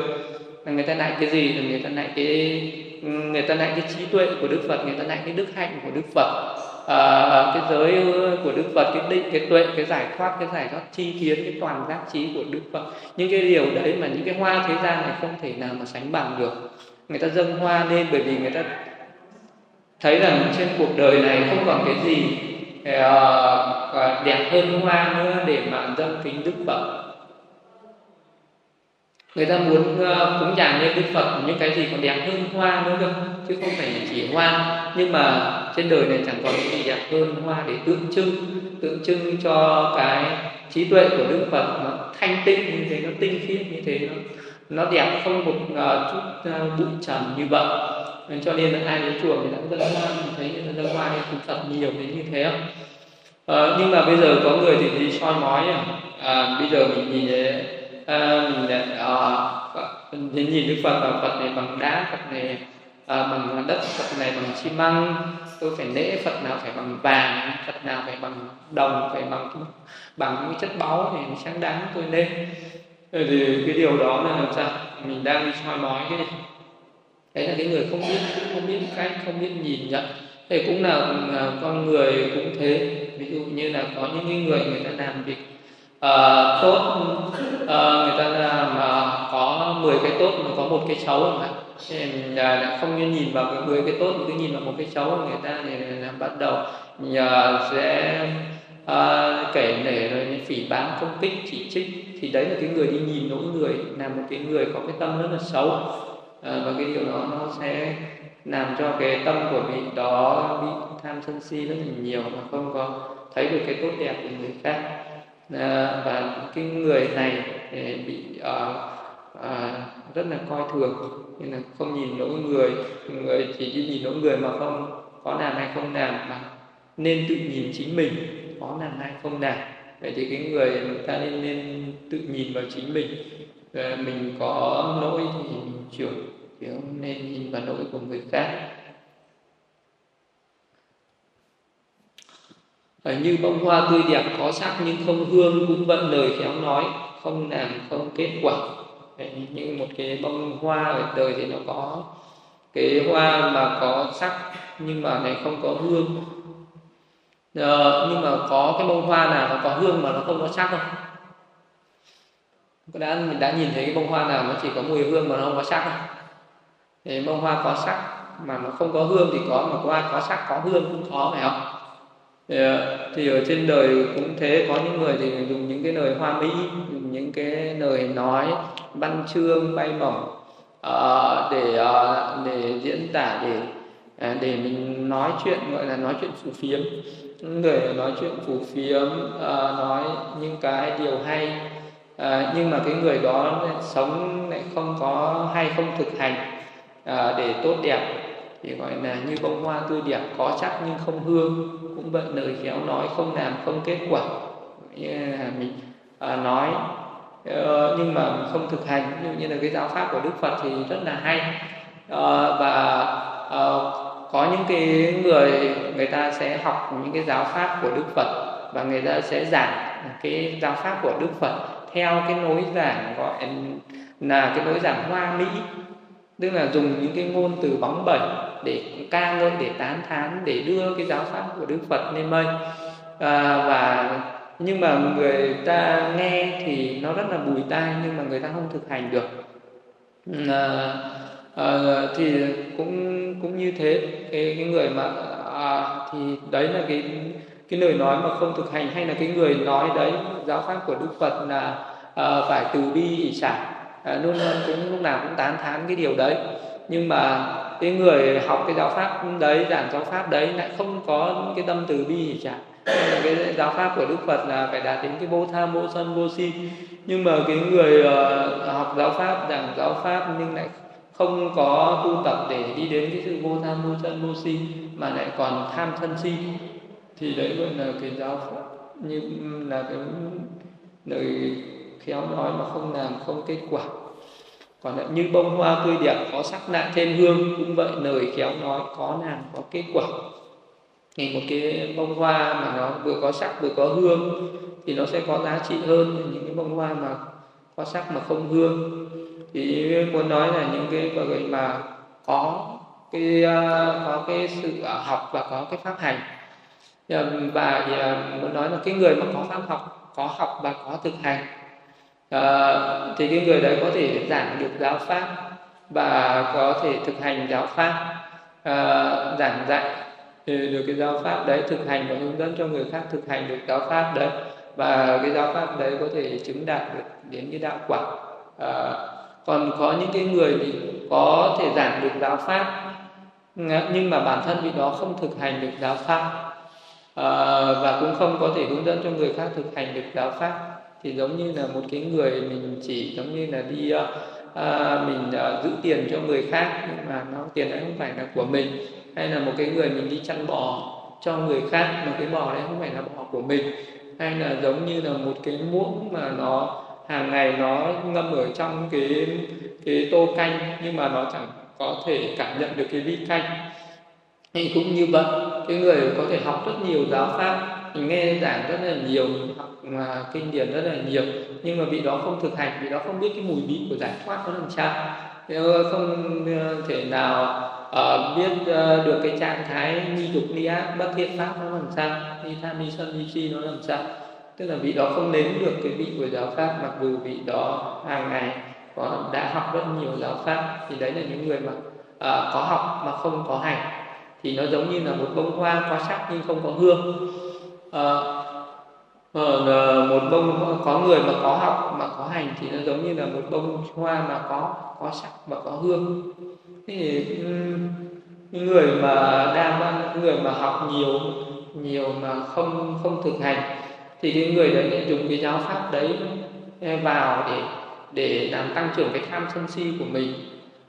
Người ta nại cái gì người ta nại cái người ta nại cái trí tuệ của đức phật người ta nại cái đức hạnh của đức phật. À, cái giới của đức phật cái định cái tuệ cái giải thoát cái giải thoát chi kiến cái toàn giác trí của đức phật. Những cái điều đấy mà những cái hoa thế gian này không thể nào mà sánh bằng được người ta dâng hoa lên bởi vì người ta thấy rằng trên cuộc đời này không còn cái gì ờ, đẹp hơn hoa nữa để mà dâng kính đức phật. Người ta muốn ờ, cúng dường lên đức phật những cái gì còn đẹp hơn hoa nữa cơ, chứ không phải chỉ hoa. Nhưng mà trên đời này chẳng còn cái gì đẹp hơn hoa để tượng trưng tượng trưng cho cái trí tuệ của đức phật nó thanh tịnh như thế, nó tinh khiết như thế. nó nó đẹp không một uh, ờ, chút uh, bụi trần như vậy. Cho nên là ai đến chùa thì đã dâng hoa mình thấy là dâng hoa nên cũng phật nhiều đến như thế. Không uh, nhưng mà bây giờ có người thì đi soi mói à, à bây giờ mình nhìn thấy à, mình uh, nhìn đức phật và phật này bằng đá phật này à, bằng đất phật này bằng xi măng. Tôi phải lễ phật nào phải bằng vàng phật nào phải bằng đồng phải bằng bằng những chất báu thì sáng đáng tôi lên Ừ, thì cái điều đó là làm sao? Mình đang đi soi mói cái này. Đấy là cái người không biết cũng không biết cách không biết nhìn nhận. Thì cũng là, là con người cũng thế. Ví dụ như là có những người người ta làm việc uh, tốt uh, người ta làm uh, có 10 cái tốt mà có một cái xấu mà là không nhìn vào cái 10 cái tốt mà cứ nhìn vào một cái xấu người ta thì là bắt đầu uh, sẽ uh, kể để rồi những phỉ báng công kích chỉ trích thì đấy là cái người đi nhìn nỗi người là một cái người có cái tâm rất là xấu. Uh, và cái điều đó nó sẽ làm cho cái tâm của vị đó bị tham sân si rất là nhiều mà không có thấy được cái tốt đẹp của người khác. À, và cái người này à, bị à, à, rất là coi thường nên là không nhìn lỗi người. Người chỉ đi nhìn lỗi người mà không có làm hay không làm mà nên tự nhìn chính mình có làm hay không làm vậy thì cái người người ta nên nên tự nhìn vào chính mình. Và mình có lỗi thì mình chịu chứ không nên nhìn vào lỗi của người khác. Ở như bông hoa tươi đẹp có sắc nhưng không hương cũng vẫn lời khéo nói không làm không kết quả. Đấy, như một cái bông hoa ở đời thì nó có cái hoa mà có sắc nhưng mà này không có hương ờ, nhưng mà có cái bông hoa nào nó có hương mà nó không có sắc không? Đã mình đã nhìn thấy cái bông hoa nào nó chỉ có mùi hương mà nó không có sắc không? Thì bông hoa có sắc mà nó không có hương thì có mà hoa có sắc có hương cũng có phải không? Thì, ờ, thì ở trên đời cũng thế có những người thì dùng những cái lời hoa mỹ dùng những cái lời nói văn chương bay bổng uh, để uh, để diễn tả để uh, để mình nói chuyện gọi là nói chuyện phù phiếm người nói chuyện phù phiếm à, nói những cái điều hay à, nhưng mà cái người đó sống lại không có hay không thực hành à, để tốt đẹp. Thì gọi là như bông hoa tươi đẹp có chắc nhưng không hương cũng vậy lời khéo nói không làm không kết quả. Như là mình à, nói ờ, nhưng mà không thực hành. Như như là cái giáo pháp của đức phật thì rất là hay. À, và à, có những cái người người ta sẽ học những cái giáo pháp của đức phật và người ta sẽ giảng cái giáo pháp của đức phật theo cái nối giảng gọi là cái nối giảng hoa mỹ. Tức là dùng những cái ngôn từ bóng bẩy để ca ngợi để tán thán để đưa cái giáo pháp của đức phật lên mây. À, và nhưng mà người ta nghe thì nó rất là bùi tai nhưng mà người ta không thực hành được. À, à, thì cũng cũng như thế. Cái, cái người mà à, thì đấy là cái cái lời nói mà không thực hành hay là cái người nói đấy giáo pháp của đức phật là à, phải từ bi ỷ xả à, ờ, luôn luôn cũng lúc nào cũng tán thán cái điều đấy. Nhưng mà cái người học cái giáo pháp đấy giảng giáo pháp đấy lại không có cái tâm từ bi gì cả cái giáo pháp của đức phật là phải đạt đến cái vô tham vô sân vô si. Nhưng mà cái người uh, học giáo pháp giảng giáo pháp nhưng lại không có tu tập để đi đến cái sự vô tham, vô sân, vô si, mà lại còn tham sân si, thì đấy gọi là cái giáo pháp. Như là cái lời khéo nói mà không làm không kết quả. Còn lại như bông hoa tươi đẹp, có sắc nạ thêm hương, cũng vậy, lời khéo nói có làm, có kết quả. Thì một cái bông hoa mà nó vừa có sắc, vừa có hương, thì nó sẽ có giá trị hơn. Những cái bông hoa mà có sắc mà không hương thì muốn nói là những cái người mà có cái à, có cái sự à, học và có cái pháp hành. Và à, muốn nói là cái người mà có pháp học, có học và có thực hành thì cái người đấy có thể giảng được giáo pháp và có thể thực hành giáo pháp giảng dạy được cái giáo pháp đấy thực hành và hướng dẫn cho người khác thực hành được giáo pháp đấy. Và cái giáo pháp đấy có thể chứng đạt được đến cái đạo quả còn có những cái người thì có thể giảng được giáo pháp nhưng mà bản thân vị đó không thực hành được giáo pháp. À, và cũng không có thể hướng dẫn cho người khác thực hành được giáo pháp. Thì giống như là một cái người mình chỉ giống như là đi à, mình à, giữ tiền cho người khác nhưng mà nó tiền đấy không phải là của mình. Hay là một cái người mình đi chăn bò cho người khác mà cái bò đấy không phải là bò của mình. Hay là giống như là một cái muỗng mà nó hàng ngày nó ngâm ở trong cái cái tô canh nhưng mà nó chẳng có thể cảm nhận được cái vị canh. Thì cũng như vậy cái người có thể học rất nhiều giáo pháp mình nghe giảng rất là nhiều học mà kinh điển rất là nhiều nhưng mà vị đó không thực hành vị đó không biết cái mùi vị của giải thoát nó làm sao. Không thể nào uh, biết uh, được cái trạng thái ni dục ni ác bất thiện pháp nó làm sao ni tham ni sân ni si nó làm sao tức là vị đó không nếm được cái vị của giáo pháp mặc dù vị đó hàng ngày có đã học rất nhiều giáo pháp thì đấy là những người mà uh, có học mà không có hành. Thì nó giống như là một bông hoa có sắc nhưng không có hương. Uh, uh, một bông có người mà có học mà có hành thì nó giống như là một bông hoa mà có có sắc và có hương. Thì những người mà đang người mà học nhiều nhiều mà không không thực hành thì cái người đấy lại dùng cái giáo pháp đấy eh, vào để để làm tăng trưởng cái tham sân si của mình.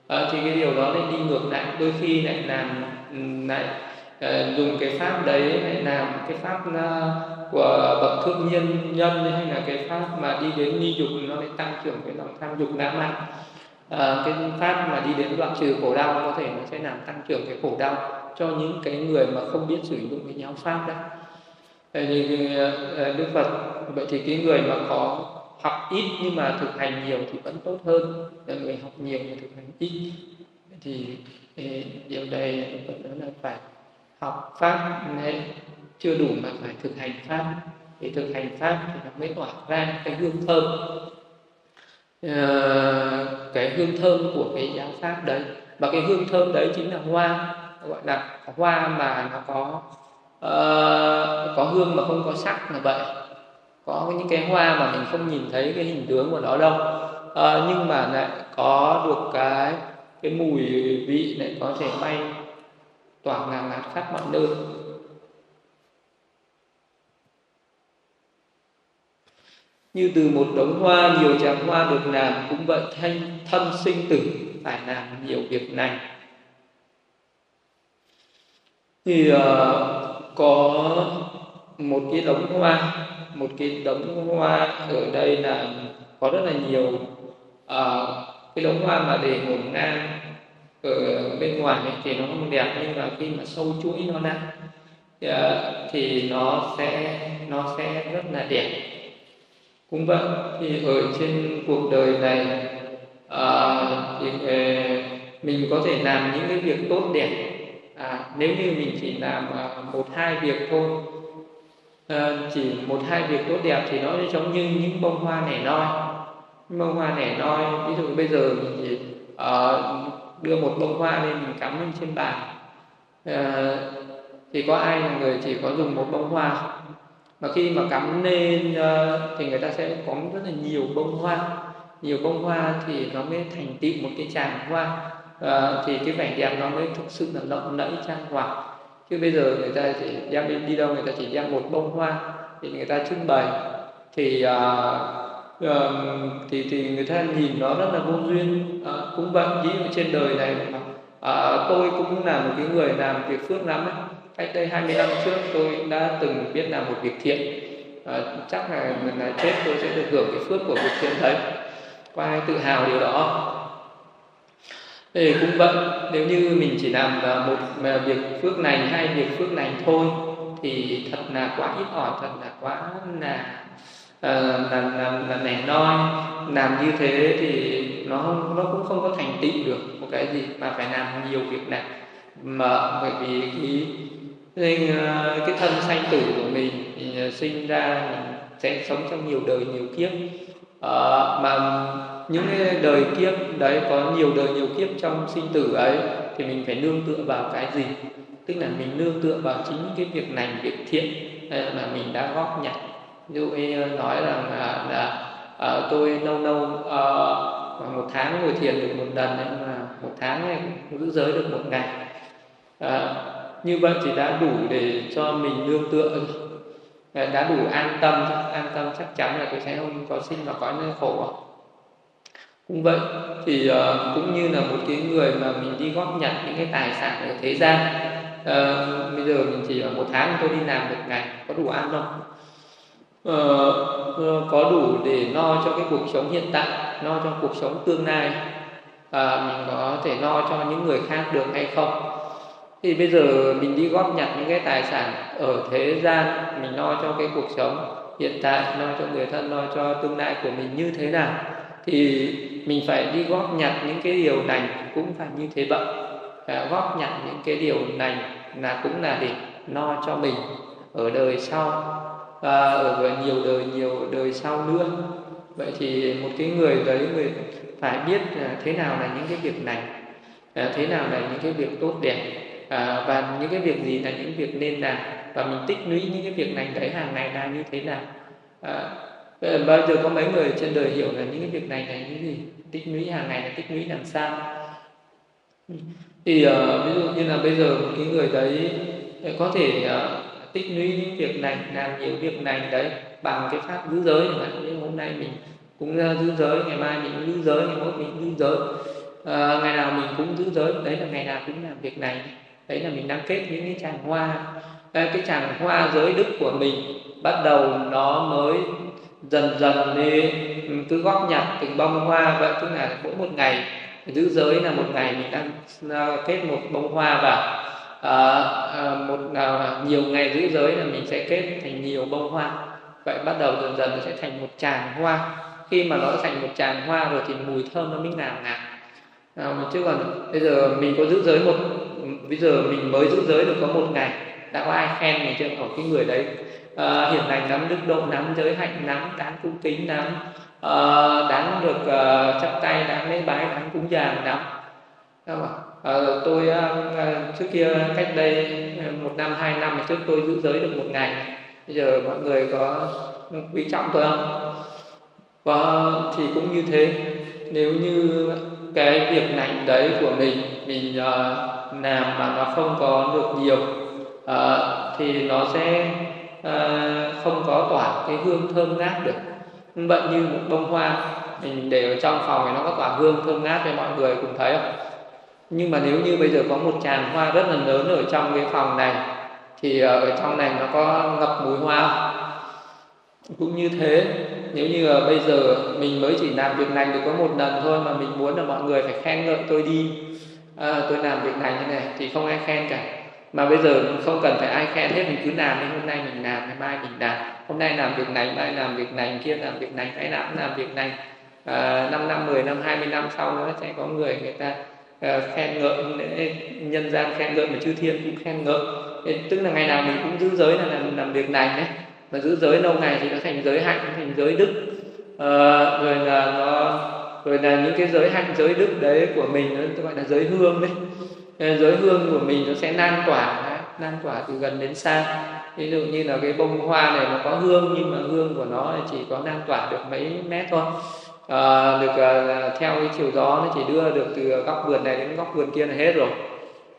À, thì cái điều đó lại đi ngược lại đôi khi lại làm lại uh, dùng cái pháp đấy lại làm cái pháp uh, của bậc thượng nhân nhân hay là cái pháp mà đi đến ni dục nó lại tăng trưởng cái lòng tham dục ngã mạn. À, cái pháp mà đi đến đoạn trừ khổ đau có thể nó sẽ làm tăng trưởng cái khổ đau cho những cái người mà không biết sử dụng cái giáo pháp đấy như ờ, đức phật, vậy thì cái người mà có học ít nhưng mà thực hành nhiều thì vẫn tốt hơn. Là người học nhiều mà thực hành ít thì điều đây vẫn đó là phải học pháp nên chưa đủ mà phải thực hành pháp. Để thực hành pháp thì nó mới tỏa ra cái hương thơm. Ờ, cái hương thơm của cái giáo pháp đấy. Và cái hương thơm đấy chính là hoa, gọi là hoa mà nó có Ờ, có hương mà không có sắc là vậy. Có những cái hoa mà mình không nhìn thấy cái hình tướng của nó đâu. Uh, nhưng mà lại có được cái cái mùi vị lại có thể bay tỏa ngàn ngạt khắp mọi nơi. Như từ một đống hoa nhiều tràng hoa được làm cũng vậy thanh thân sinh tử phải làm nhiều việc này. Thì uh, có một cái đống hoa một cái đống hoa ở đây là có rất là nhiều à, cái đống hoa mà để ngổn ngang ở bên ngoài ấy, thì nó không đẹp nhưng mà khi mà sâu chuỗi nó ra à, thì nó sẽ nó sẽ rất là đẹp. Cũng vậy thì ở trên cuộc đời này à, thì à, mình có thể làm những cái việc tốt đẹp à, nếu như mình chỉ làm à, một hai việc thôi à, chỉ một hai việc tốt đẹp thì nó giống như những bông hoa nẻ noi. Bông hoa nẻ noi ví dụ bây giờ mình chỉ à, đưa một bông hoa lên mình cắm lên trên bàn. À, thì có ai là người chỉ có dùng một bông hoa mà khi mà cắm lên thì người ta sẽ có rất là nhiều bông hoa. Nhiều bông hoa thì nó mới thành tựu một cái tràng hoa. Ờ, thì cái vẻ đẹp nó mới thực sự là lộng lẫy trang hoàng. Chứ bây giờ người ta chỉ đem đi, đi đâu người ta chỉ đem một bông hoa thì người ta trưng bày. Thì uh, uh, thì thì người ta nhìn nó rất là vô duyên. Uh, cũng vậy ví trên đời này mà uh, tôi cũng là một cái người làm việc phước lắm ấy. Cách đây 20 năm trước tôi đã từng biết làm một việc thiện. À, chắc là lần là chết tôi sẽ được hưởng cái phước của việc thiện đấy. Có ai tự hào điều đó thì cũng vậy nếu như mình chỉ làm một việc phước này hay việc phước này thôi thì thật là quá ít ỏi thật là quá là uh, là là, là nẻ noi. Làm như thế thì nó nó cũng không có thành tựu được một cái gì mà phải làm nhiều việc này. Mà bởi vì cái nên ờ, cái thân sanh tử của mình ờ, sinh ra mình sẽ sống trong nhiều đời nhiều kiếp à, mà những cái đời kiếp đấy có nhiều đời nhiều kiếp trong sinh tử ấy thì mình phải nương tựa vào cái gì? Tức là mình nương tựa vào chính cái việc lành việc thiện mà mình đã góp nhặt. Ví dụ như nói rằng là, là à, tôi lâu lâu à, một tháng ngồi thiền được một lần nhưng mà một tháng này giữ giới được một ngày. À, như vậy thì đã đủ để cho mình nương tựa Ờ, đã đủ an tâm an tâm chắc chắn là tôi sẽ không có sinh vào cõi nơi khổ cũng vậy thì uh, cũng như là một cái người mà mình đi góp nhặt những cái tài sản ở thế gian uh, bây giờ mình chỉ ở một tháng tôi đi làm một ngày có đủ ăn không? Uh, có đủ để no cho cái cuộc sống hiện tại no cho cuộc sống tương lai. Uh, mình có thể no cho những người khác được hay không? Thì bây giờ mình đi góp nhặt những cái tài sản ở thế gian mình lo cho cái cuộc sống hiện tại lo cho người thân lo cho tương lai của mình như thế nào thì mình phải đi góp nhặt những cái điều lành cũng phải như thế vậy à, góp nhặt những cái điều lành là cũng là để lo cho mình ở đời sau và ở nhiều đời nhiều đời sau nữa. Vậy thì một cái người đấy người phải biết thế nào là những cái việc lành à, thế nào là những cái việc tốt đẹp à, và những cái việc gì là những việc nên làm? Và mình tích lũy những cái việc này đấy hàng ngày là như thế nào? À, bao giờ có mấy người trên đời hiểu là những cái việc này là những gì? Tích lũy hàng ngày là tích lũy làm sao? Ừ. Thì uh, ví dụ như là bây giờ một cái người đấy ờ, có thể uh, tích lũy những việc này làm nhiều việc này đấy bằng cái pháp giữ giới chẳng hạn. Như hôm nay mình cũng uh, giữ giới ngày mai mình cũng giữ giới ngày mốt mình cũng giữ giới. Uh, ngày nào mình cũng giữ giới đấy là ngày nào cũng làm việc này đấy là mình đang kết những cái tràng hoa. Cái tràng hoa giới đức của mình bắt đầu nó mới dần dần lên. Cứ góp nhặt từng bông hoa vậy tức là mỗi một ngày giữ giới là một ngày mình đang à, kết một bông hoa vào. À, à, một à, nhiều ngày giữ giới là mình sẽ kết thành nhiều bông hoa. Vậy bắt đầu dần dần nó sẽ thành một tràng hoa. Khi mà nó thành một tràng hoa rồi thì mùi thơm nó mới ngào ngạt. À, chứ còn bây giờ mình có giữ giới một bây giờ mình mới giữ giới được có một ngày đã có ai khen mình chưa? Ở cái người đấy ờ, uh, hiền lành lắm đức độ lắm giới hạnh lắm đáng cung kính lắm uh, đáng được uh, chắp tay đáng lễ bái đáng cúng dường lắm. Uh, tôi uh, trước kia cách đây một năm hai năm trước tôi giữ giới được một ngày. Bây giờ mọi người có quý trọng tôi không? Và thì cũng như thế. Nếu như cái việc lành đấy của mình mình uh, làm mà nó không có được nhiều à, thì nó sẽ à, không có tỏa cái hương thơm ngát được vậy như một bông hoa mình để ở trong phòng thì nó có tỏa hương thơm ngát cho mọi người cùng thấy không nhưng mà nếu như bây giờ có một tràng hoa rất là lớn ở trong cái phòng này thì ờ, ở trong này nó có ngập mùi hoa không? cũng như thế nếu như bây giờ mình mới chỉ làm việc này được có một lần thôi mà mình muốn là mọi người phải khen ngợi tôi đi à, tôi làm việc này như này thì không ai khen cả. Mà bây giờ không cần phải ai khen hết mình cứ làm đi hôm nay mình làm ngày mai mình làm. Hôm nay làm việc này mai làm việc này kia làm việc này ngày nào cũng làm việc này. À, 5 năm 10 năm 20 năm sau nữa sẽ có người người ta à, khen ngợi nhân gian khen ngợi mà chư thiên cũng khen ngợi. Tức là ngày nào mình cũng giữ giới là làm, làm việc này đấy. Mà giữ giới lâu ngày thì nó thành giới hạnh thành giới đức. À, rồi là nó rồi là những cái giới hạnh giới đức đấy của mình nó gọi là giới hương đấy. Giới hương của mình nó sẽ lan tỏa lan tỏa từ gần đến xa. Ví dụ như là cái bông hoa này nó có hương nhưng mà hương của nó chỉ có lan tỏa được mấy mét thôi. À, được à, theo cái chiều gió nó chỉ đưa được từ góc vườn này đến góc vườn kia là hết rồi.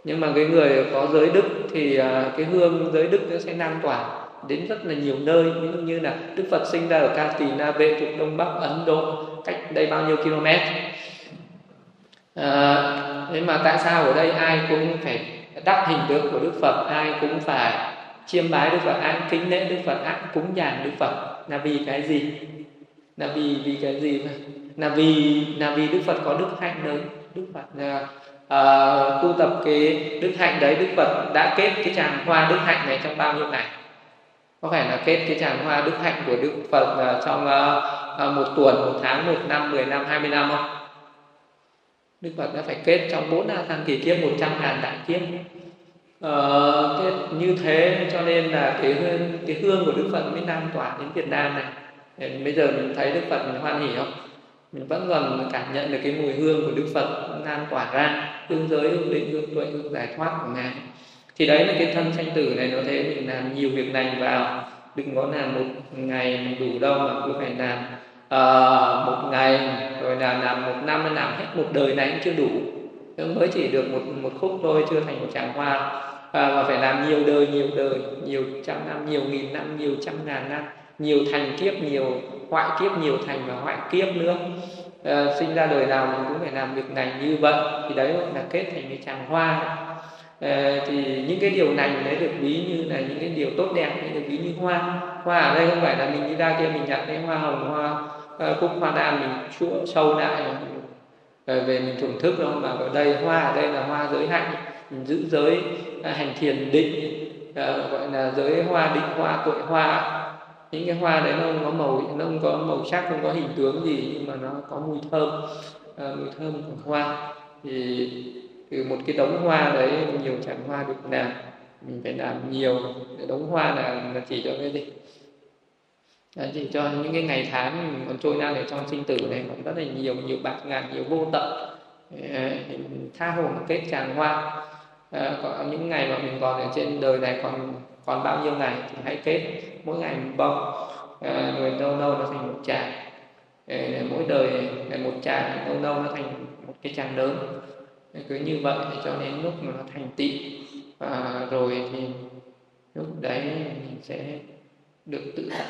Nhưng mà cái người có giới đức thì à, cái hương giới đức nó sẽ lan tỏa đến rất là nhiều nơi. Ví dụ như là Đức Phật sinh ra ở Ca Tỳ Na Vệ thuộc Đông Bắc Ấn Độ cách đây bao nhiêu km. À, thế mà tại sao ở đây ai cũng phải đắp hình tượng của Đức Phật ai cũng phải chiêm bái Đức Phật ai kính lễ Đức Phật ai cúng dường Đức Phật? Là vì cái gì? Là vì vì cái gì mà? Là vì là vì Đức Phật có đức hạnh đấy. Đức Phật là uh, tu tập cái đức hạnh đấy Đức Phật đã kết cái tràng hoa đức hạnh này trong bao nhiêu ngày? Có phải là kết cái tràng hoa đức hạnh của Đức Phật uh, trong uh, À, một tuần, một tháng, một năm, mười năm, hai mươi năm không? Đức Phật đã phải kết trong bốn a thăng kỳ kiếp một trăm ngàn đại kiếp. Ờ, kết như thế cho nên là cái hương cái hương của Đức Phật mới lan tỏa đến Việt Nam này. Bây giờ mình thấy Đức Phật mình hoan hỉ không? Mình vẫn còn cảm nhận được cái mùi hương của Đức Phật lan tỏa ra hương giới hương định hương tuệ hương giải thoát của ngài. Thì đấy là cái thân sanh tử này nó thế mình làm nhiều việc lành vào. Đừng có làm một ngày đủ đâu mà cứ phải làm uh, một ngày rồi là làm một năm làm hết một đời này cũng chưa đủ. Mới chỉ được một một khúc thôi chưa thành một tràng hoa. À, mà phải làm nhiều đời nhiều đời nhiều trăm năm nhiều nghìn năm nhiều trăm ngàn năm nhiều thành kiếp nhiều hoại kiếp nhiều thành và hoại kiếp nữa. À, sinh ra đời nào mình cũng phải làm việc này như vậy thì đấy là kết thành cái tràng hoa. À, thì những cái điều này đấy được ví như là những cái điều tốt đẹp thì được ví như hoa. Hoa ở đây không phải là mình đi ra kia mình nhặt cái hoa hồng hoa Ờ, cúc hoa đan mình chua sâu lại rồi. Ờ, về mình thưởng thức đâu mà ở đây hoa ở đây là hoa giới hạnh mình giữ giới à, hành thiền định à, gọi là giới hoa định hoa tuệ hoa những cái hoa đấy nó không có màu nó không có màu sắc không có hình tướng gì nhưng mà nó có mùi thơm. À, mùi thơm của hoa. Thì từ một cái đống hoa đấy nhiều chàng hoa được làm mình phải làm nhiều đống hoa là, là chỉ cho cái gì? Đấy, chỉ cho những cái ngày tháng mình còn trôi ra ở trong sinh tử này còn rất là nhiều nhiều bạc ngàn nhiều vô tận. Tha hồ một kết tràn hoa. À, có những ngày mà mình còn ở trên đời này còn còn bao nhiêu ngày thì hãy kết. Mỗi ngày một bông à, rồi lâu lâu nó thành một tràng. À, mỗi đời là một tràng lâu lâu nó thành một cái tràng lớn. Cứ như vậy để cho đến lúc mà nó thành tị. Và rồi thì lúc đấy mình sẽ được tự tại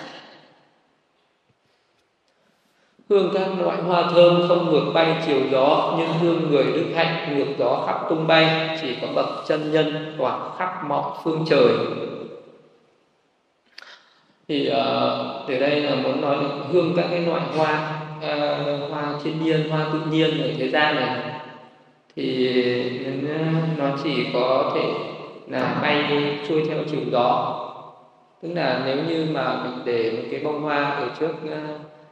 hương các loại hoa thơm không ngược bay chiều gió nhưng hương người đức hạnh ngược gió khắp tung bay chỉ có bậc chân nhân tỏa khắp mọi phương trời. Thì uh, từ đây là muốn nói hương các cái loại hoa uh, hoa thiên nhiên hoa tự nhiên ở thế gian này. Thì ờ, nó chỉ có thể là bay trôi theo chiều gió. Tức là nếu như mà mình để một cái bông hoa ở trước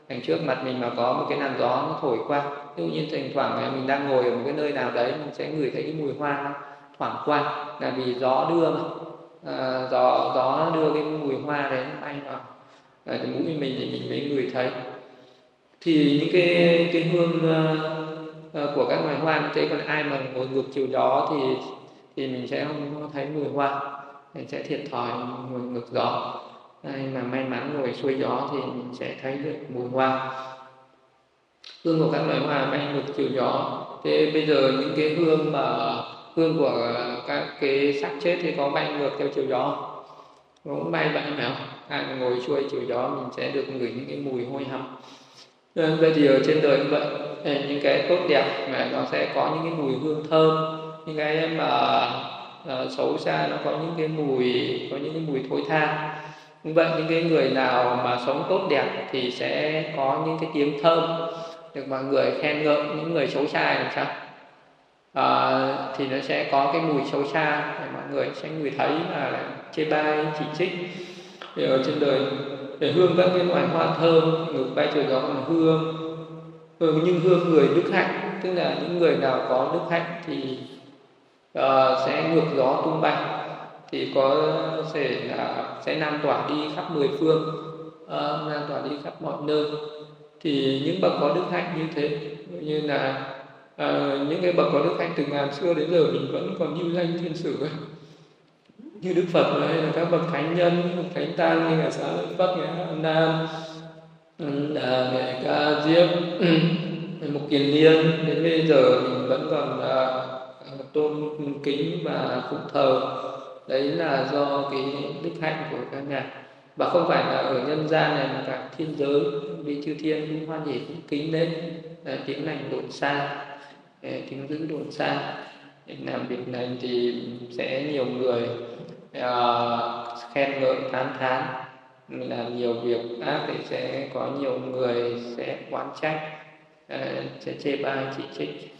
đằng trước mặt mình mà có một cái làn gió nó thổi qua. Ví dụ như thỉnh thoảng mình đang ngồi ở một cái nơi nào đấy mình sẽ ngửi thấy cái mùi hoa thoảng qua là vì gió đưa mà. À, gió gió đưa cái mùi hoa đấy bay vào. À, thì mũi mình thì mình mới ngửi thấy. Thì những cái cái hương uh, của các loài hoa như thế còn ai mà ngồi ngược chiều gió thì thì mình sẽ không thấy mùi hoa. Mình sẽ thiệt thòi ngồi ngược gió ai mà may mắn ngồi xuôi gió thì mình sẽ thấy được mùi hoa. Hương của các loài hoa bay ngược chiều gió. Thế bây giờ những cái hương mà hương của các cái xác chết thì có bay ngược theo chiều gió. Cũng bay vậy phải không ai mà ngồi xuôi chiều gió mình sẽ được ngửi những cái mùi hôi hầm vậy thì ở trên đời như vậy. Những cái tốt đẹp mà nó sẽ có những cái mùi hương thơm những cái mà uh, xấu xa nó có những cái mùi có những cái mùi thối tha vậy những cái người nào mà sống tốt đẹp thì sẽ có những cái tiếng thơm. Được mọi người khen ngợi những người xấu xa làm sao? À, thì nó sẽ có cái mùi xấu xa để mọi người sẽ người thấy là chê bai chỉ trích. Thì ở trên đời để hương các cái loại hoa thơm ngược bay trời gió còn hương. Ừ, nhưng hương người đức hạnh tức là những người nào có đức hạnh thì uh, sẽ ngược gió tung bay thì có thể là sẽ lan tỏa đi khắp mười phương uh, lan tỏa đi khắp mọi nơi. Thì những bậc có đức hạnh như thế như là uh, những cái bậc có đức hạnh từ ngàn xưa đến giờ mình vẫn còn lưu danh thiên sử như đức phật hay là các bậc thánh nhân thánh tăng như là xã bắc nghệ nam là mẹ ca diếp một kiền liên. Đến bây giờ mình vẫn còn uh, tôn kính và phụng thờ đấy là do cái đức hạnh của các ngài và không phải là ở nhân gian này mà cả thiên giới vị chư thiên cũng hoan hỉ cũng kính lên tiếng lành đồn xa tiếng giữ đồn xa. Để làm việc này thì sẽ nhiều người uh, khen ngợi tán thán làm nhiều việc ác thì sẽ có nhiều người sẽ oán trách uh, sẽ chê bai chỉ trích.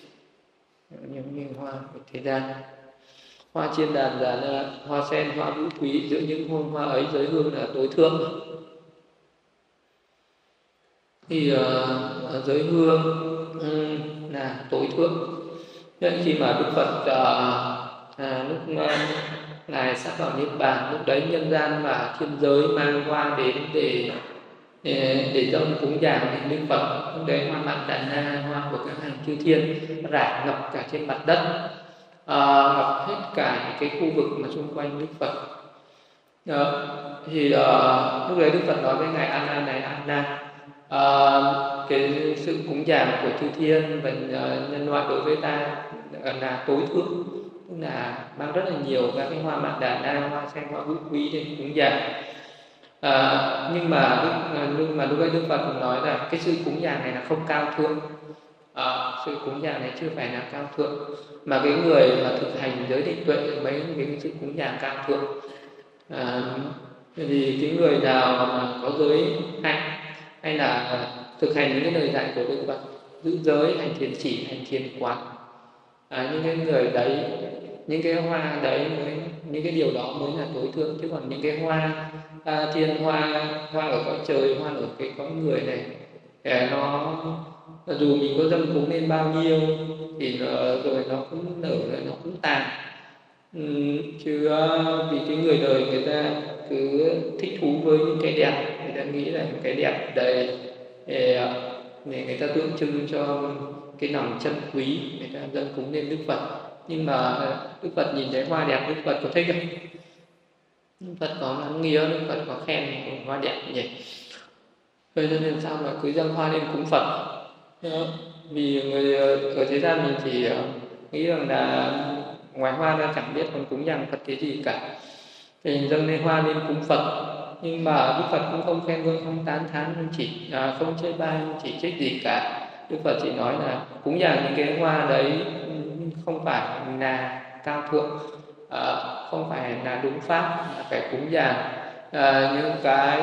Những như hoa của thế gian hoa chiên đàn giả là hoa sen hoa vũ quý giữa những hương hoa ấy giới hương là tối thượng. Thì uh, giới hương um, là tối thượng. Nên khi mà đức phật uh, à, lúc uh, ngài sắp vào niết bàn lúc đấy nhân gian và thiên giới mang hoa đến để để, để dâng cúng dường đến đức phật lúc đấy hoa mặn đàn na hoa của các hàng chư thiên rải ngập cả trên mặt đất à, ngập hết cả những cái khu vực mà xung quanh đức phật đó. thì uh, lúc đấy đức phật nói với ngài anna này anna uh, cái sự cúng dường của chư thiên và à, nhân loại đối với ta là tối thượng tức là mang rất là nhiều các cái hoa mạn đà na hoa sen hoa bút quý để cúng dường à, nhưng mà nhưng mà lúc ấy đức phật nói là cái sự cúng dường này là không cao thượng Ờ, à, sự cúng dường này chưa phải là cao thượng mà cái người mà thực hành giới định tuệ mấy cái sự cúng dường cao thượng à, thì cái người nào mà có giới hạnh hay là thực hành những cái lời dạy của đức phật giữ giới hành thiền chỉ hành thiền quán à, những cái người đấy những cái hoa đấy mới những cái điều đó mới là tối thượng. Chứ còn những cái hoa à, thiên hoa hoa ở cõi trời hoa ở cái cõi người này à, nó dù mình có dâng cúng lên bao nhiêu thì nó, rồi nó cũng nở rồi nó cũng tàn. Ừ, chứ ờ, vì cái người đời người ta cứ thích thú với những cái đẹp người ta nghĩ là những cái đẹp đầy để, ờ, để người ta tượng trưng cho cái lòng chân quý người ta dâng cúng lên đức phật. Nhưng mà ờ, đức phật nhìn thấy hoa đẹp đức phật có thích không? Đức phật có lắng nghĩa đức phật có khen hoa đẹp nhỉ vậy. Cho nên sao mà cứ dâng hoa lên cúng phật? Ờ, vì người ờ, ở thế gian mình chỉ ờ, nghĩ rằng là ngoài hoa ra chẳng biết còn cúng dường phật cái gì cả. Thì dâng lên hoa lên cúng phật nhưng mà đức phật cũng không khen vương không tán thán không chỉ à, không chê bai không chỉ trích gì cả. Đức phật chỉ nói là cúng dường những cái hoa đấy không phải là cao thượng à, không phải là đúng pháp mà phải cúng dường. À, những cái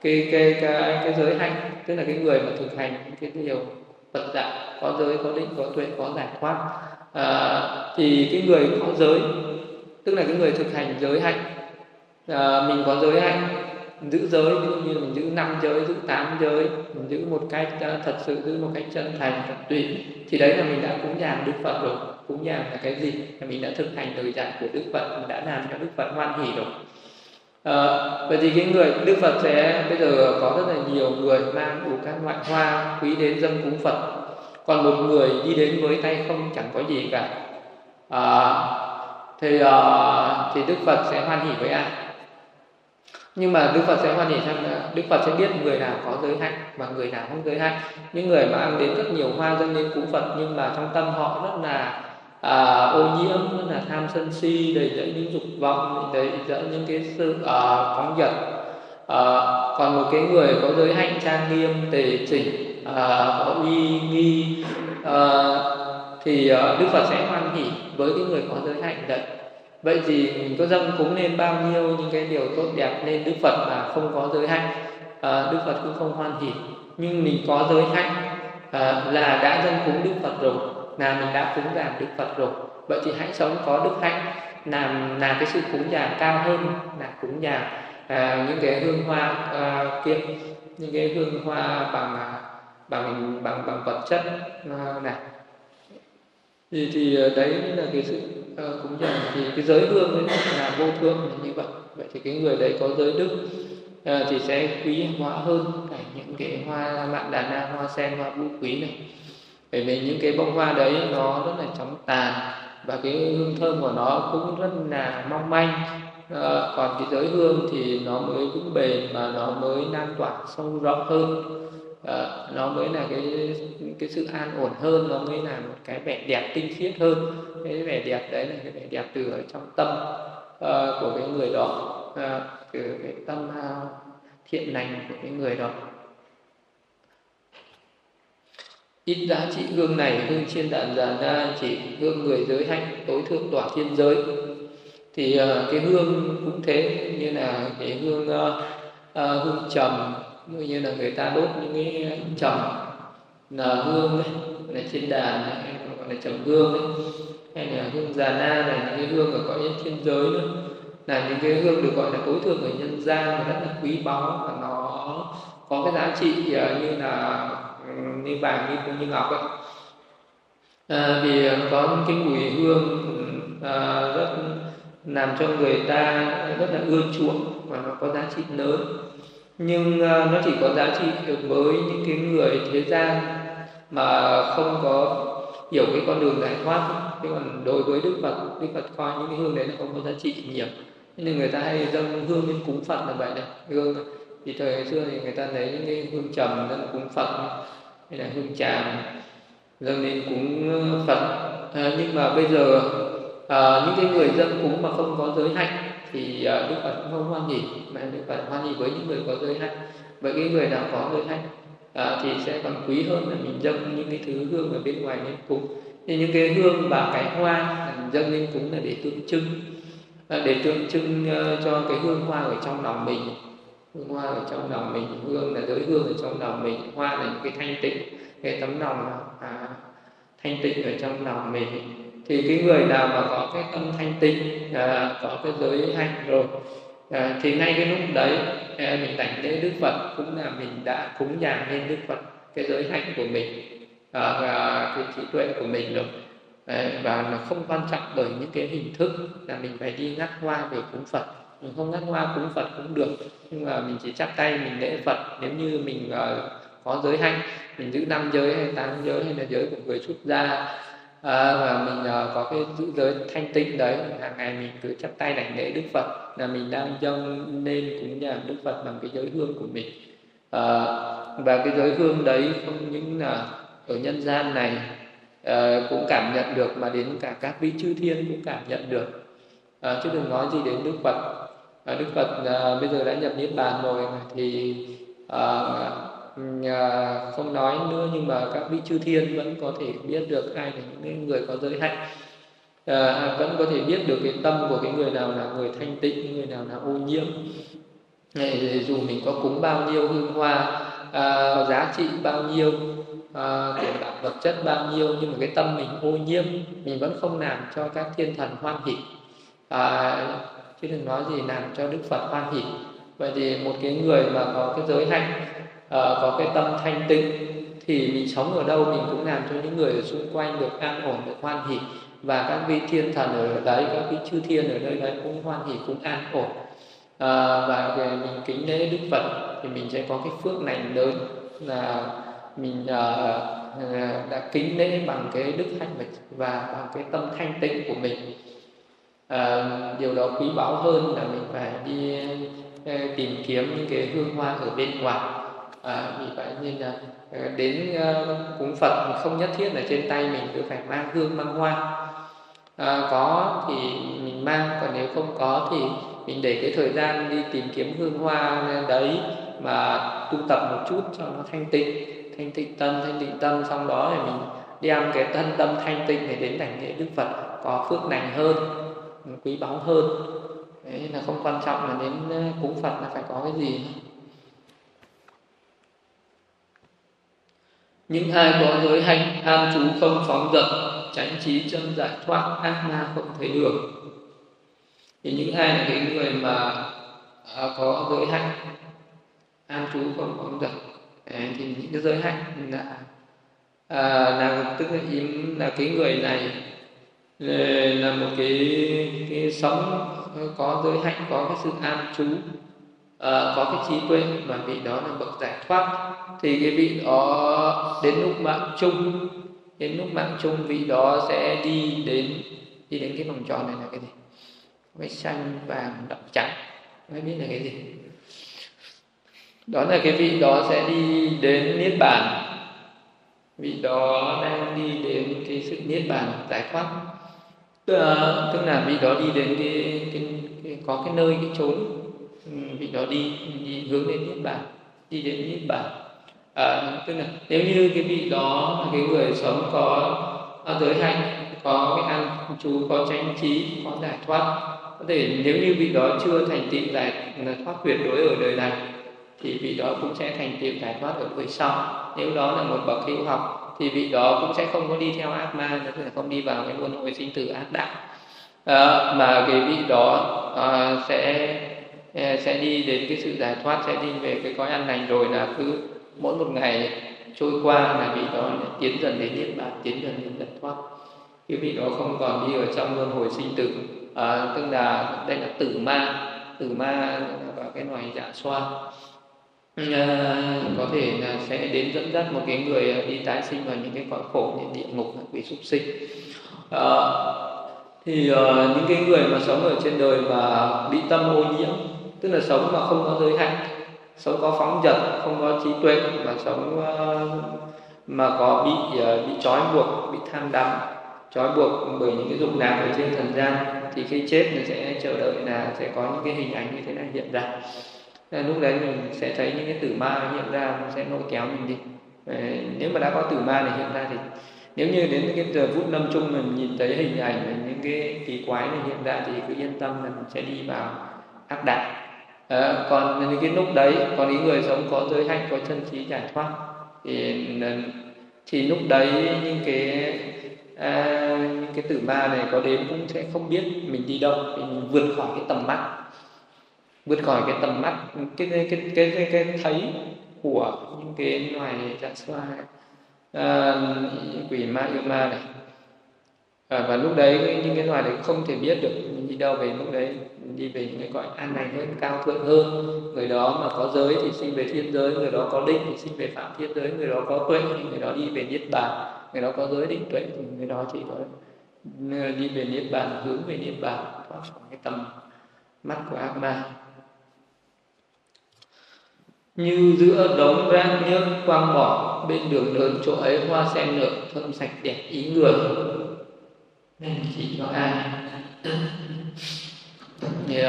cái cái cái cái giới hạnh tức là cái người mà thực hành cái điều Phật dạy có giới có định có tuệ có giải thoát. À, thì cái người có giới tức là cái người thực hành giới hạnh à, mình có giới hạnh giữ giới ví dụ như mình giữ năm giới giữ tám giới mình giữ một cách à, thật sự giữ một cách chân thành thật tùy. Thì đấy là mình đã cúng dường đức phật rồi. Cúng dường là cái gì? Là mình đã thực hành lời dạy của đức phật mình đã làm cho đức phật hoan hỉ rồi à, vậy thì cái người đức phật sẽ bây giờ có rất là nhiều người mang đủ các loại hoa quý đến dâng cúng phật. Còn một người đi đến với tay không chẳng có gì cả. À, thì uh, thì đức phật sẽ hoan hỉ với ai? Nhưng mà đức phật sẽ hoan hỉ rằng đức phật sẽ biết người nào có giới hạnh và người nào không giới hạnh những người mà ăn đến rất nhiều hoa dâng lên cúng phật nhưng mà trong tâm họ rất là à, ô nhiễm là tham sân si đầy dẫy những dục vọng đầy dẫy những cái sự à, phóng dật. À, còn một cái người có giới hạnh trang nghiêm tề chỉnh à, có uy nghi à, thì à, đức phật sẽ hoan hỉ với cái người có giới hạnh đấy. Vậy thì mình có dâng cúng lên bao nhiêu những cái điều tốt đẹp lên đức phật mà không có giới hạnh? À, đức phật cũng không hoan hỉ nhưng mình có giới hạnh à, là đã dâng cúng đức phật rồi là mình đã cúng dường đức phật rồi vậy thì hãy sống có đức hạnh làm làm cái sự cúng dường cao hơn là cúng dường à, những cái hương hoa à, kia những cái hương hoa bằng à, bằng bằng bằng vật chất à, này. Thì thì à, đấy là cái sự uh, cúng dường. Thì cái giới hương ấy là vô thương là như vậy. Vậy thì cái người đấy có giới đức uh, thì sẽ quý hóa hơn cả những cái hoa mạn đà na hoa sen hoa vũ quý này bởi vì những cái bông hoa đấy nó rất là chóng tàn và cái hương thơm của nó cũng rất là mong manh. À, còn cái giới hương thì nó mới vững bền mà nó mới lan tỏa sâu rộng hơn. À, nó mới là cái cái sự an ổn hơn nó mới là một cái vẻ đẹp tinh khiết hơn. Cái vẻ đẹp đấy là cái vẻ đẹp từ ở trong tâm uh, của cái người đó. Uh, từ cái tâm uh, thiện lành của cái người đó. Ít giá trị hương này hương trên đạn già na chỉ hương người giới hạnh tối thượng tỏa thiên giới. Thì uh, cái hương cũng thế như là cái hương uh, uh, hương trầm như là người ta đốt những cái trầm là hương đấy là trên đàn này, gọi là trầm hương đấy hay là hương già na này những cái hương ở cõi thiên giới nữa. Là những cái hương được gọi là tối thượng ở nhân gian và rất là quý báu và nó có cái giá trị như là như vàng như như ngọc ấy à, vì à, có những cái mùi hương à, rất làm cho người ta rất là ưa chuộng và nó có giá trị lớn. Nhưng à, nó chỉ có giá trị được với những cái người thế gian mà không có hiểu cái con đường giải thoát thế còn đối với đức phật đức phật coi những cái hương đấy nó không có giá trị nhiều. Nên người ta hay dâng hương lên cúng phật là vậy này hương thì thời xưa thì người ta lấy những cái hương trầm dâng cúng phật hay là hương trà dâng lên cúng phật. À, nhưng mà bây giờ à, những cái người dân cúng mà không có giới hạnh thì à, đức phật cũng không hoan hỉ mà đức phật hoan hỉ với những người có giới hạnh. Vậy cái người nào có giới hạnh à, thì sẽ còn quý hơn là mình dâng những cái thứ hương ở bên ngoài lên cúng. Thì những cái hương và cái hoa mình dâng lên cúng là để tượng trưng à, để tượng trưng uh, cho cái hương hoa ở trong lòng mình hương hoa ở trong lòng mình hương là giới hương ở trong lòng mình hoa là những cái thanh tịnh cái tấm lòng à, thanh tịnh ở trong lòng mình. Thì cái người nào mà có cái tâm thanh tịnh à, có cái giới hạnh rồi à, thì ngay cái lúc đấy à, mình đảnh lễ đức phật cũng là mình đã cúng dường lên đức phật cái giới hạnh của mình à, và cái trí tuệ của mình rồi. À, và nó không quan trọng bởi những cái hình thức là mình phải đi ngắt hoa để cúng phật mình không ngắt hoa cúng phật cũng được nhưng mà mình chỉ chắp tay mình lễ phật. Nếu như mình uh, có giới hạnh mình giữ năm giới hay tám giới hay là giới của người xuất gia à, và mình uh, có cái giữ giới thanh tịnh đấy hàng ngày mình cứ chắp tay đảnh lễ đức phật. Là mình đang dâng lên cúng nhà đức phật bằng cái giới hương của mình. À, và cái giới hương đấy không những là ở nhân gian này uh, cũng cảm nhận được mà đến cả các vị chư thiên cũng cảm nhận được. À, chứ đừng nói gì đến đức phật à, đức phật à, bây giờ đã nhập niết bàn rồi thì à, à, không nói nữa nhưng mà các vị chư thiên vẫn có thể biết được ai là những người có giới hạnh. À, vẫn có thể biết được cái tâm của cái người nào là người thanh tịnh người nào là ô nhiễm. Dù mình có cúng bao nhiêu hương hoa à, giá trị bao nhiêu à, tiền bạc vật chất bao nhiêu nhưng mà cái tâm mình ô nhiễm mình vẫn không làm cho các thiên thần hoan hỷ. À, chứ đừng nói gì làm cho Đức Phật hoan hỉ vậy thì một cái người mà có cái giới hạnh ờ, có cái tâm thanh tịnh thì mình sống ở đâu mình cũng làm cho những người ở xung quanh được an ổn được hoan hỉ và các vị thiên thần ở đấy các vị chư thiên ở nơi đấy cũng hoan hỉ cũng an ổn. À, và mình kính lễ Đức Phật thì mình sẽ có cái phước lành lớn là mình à, đã kính lễ bằng cái đức hạnh và bằng cái tâm thanh tịnh của mình à, điều đó quý báu hơn là mình phải đi ờ, tìm kiếm những cái hương hoa ở bên ngoài. À, vì vậy nên là đến cúng Phật không nhất thiết là trên tay mình cứ phải mang hương mang hoa. À, có thì mình mang còn nếu không có thì mình để cái thời gian đi tìm kiếm hương hoa đấy mà tu tập một chút cho nó thanh tịnh thanh tịnh tâm thanh tịnh tâm. Xong đó thì mình đem cái thân tâm thanh tịnh để đến đảnh lễ đức phật có phước lành hơn quý báu hơn. Đấy là không quan trọng là đến ờ, cúng phật là phải có cái gì. Những ai có giới hành an trú không phóng dật tránh trí chân giải thoát ác ma không thấy được. Thì những ai là cái người mà à, có giới hạnh an trú không phóng dật thì những cái giới hạnh là à, là tức là im là cái người này là một cái cái sống có giới hạnh có cái sự an trú à, có cái trí tuệ mà vị đó là bậc giải thoát. Thì cái vị đó đến lúc mạng chung đến lúc mạng chung vị đó sẽ đi đến đi đến cái vòng tròn này là cái gì? Cái xanh vàng đậm trắng. Mới biết là cái gì? Đó là cái vị đó sẽ đi đến niết bàn. Vị đó đang đi đến cái sự niết bàn giải thoát tức là, tức là vị đó đi đến cái, cái, cái có cái nơi cái chốn. Ừ, vị đó đi, đi hướng đến niết bàn đi đến niết bàn. À, tức là nếu như cái vị đó là cái người sống có giới hạnh có cái ăn chú có tranh trí có giải thoát có thể nếu như vị đó chưa thành tựu giải thoát tuyệt đối ở đời này thì vị đó cũng sẽ thành tựu giải thoát ở đời sau. Nếu đó là một bậc hữu học thì vị đó cũng sẽ không có đi theo ác ma tức là không đi vào cái luân hồi sinh tử ác đạo. À, mà cái vị đó à, sẽ à, sẽ đi đến cái sự giải thoát sẽ đi về cái cõi an lành rồi là cứ mỗi một ngày trôi qua là vị đó tiến dần đến niết bàn tiến dần đến giải thoát. Cái vị đó không còn đi ở trong luân hồi sinh tử à, tức là đây là tử ma. Tử ma và cái loài dạ xoa có thể là sẽ đến dẫn dắt một cái người ờ, đi tái sinh vào những cái cõi khổ như địa ngục quỷ súc sinh. À, thì uh, những cái người mà sống ở trên đời mà bị tâm ô nhiễm tức là sống mà không có giới hạn sống có phóng dật không có trí tuệ mà sống uh, mà có bị uh, bị trói buộc bị tham đắm trói buộc bởi những cái dục lạc ở trên trần gian thì khi chết mình sẽ chờ đợi là sẽ có những cái hình ảnh như thế này hiện ra nên lúc đấy mình sẽ thấy những cái tử ma hiện ra nó sẽ lôi kéo mình đi. Nếu mà đã có tử ma này hiện ra thì nếu như đến cái giờ phút lâm chung mình nhìn thấy hình ảnh những cái kỳ quái này hiện ra thì cứ yên tâm là mình sẽ đi vào ác đạo. À, còn những cái lúc đấy còn những người sống có giới hạnh có chân trí giải thoát thì ờ, thì lúc đấy những cái à, những cái tử ma này có đến cũng sẽ không biết mình đi đâu mình vượt khỏi cái tầm mắt vượt khỏi cái tầm mắt cái cái cái cái, cái, cái thấy của những cái loài dạ xoa à, quỷ ma yêu ma này. À, và lúc đấy những cái loài đấy không thể biết được mình đi đâu về lúc đấy đi về những cái gọi an này hơn cao thượng hơn. Người đó mà có giới thì sinh về thiên giới người đó có định thì sinh về phạm thiên giới người đó có tuệ thì người đó đi về niết bàn. Người đó có giới định tuệ thì người đó chỉ có ờ, đi về niết bàn hướng về niết bàn thoát khỏi cái tầm mắt của ác ma như giữa đống rác nhớt quang bỏ bên đường lớn chỗ ấy hoa sen nở thơm sạch đẹp ý người. Nên chỉ cho ai? Thì, uh,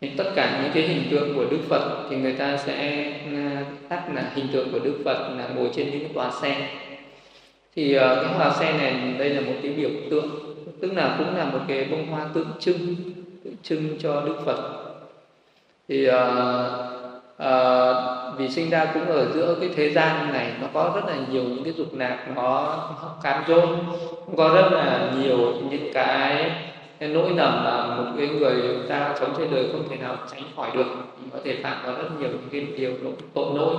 thì tất cả những cái hình tượng của Đức Phật thì người ta sẽ ờ, tắt là hình tượng của Đức Phật là ngồi trên những tòa sen. Thì uh, cái hoa sen này đây là một cái biểu tượng tức là cũng là một cái bông hoa tượng trưng tượng trưng cho Đức Phật. Thì uh, uh, vì sinh ra cũng ở giữa cái thế gian này nó có rất là nhiều những cái dục lạc nó cám dỗ có rất là nhiều những cái cái nỗi lầm mà một cái người ta sống trên đời không thể nào tránh khỏi được. Có thể phạm vào rất nhiều những cái điều tội lỗi.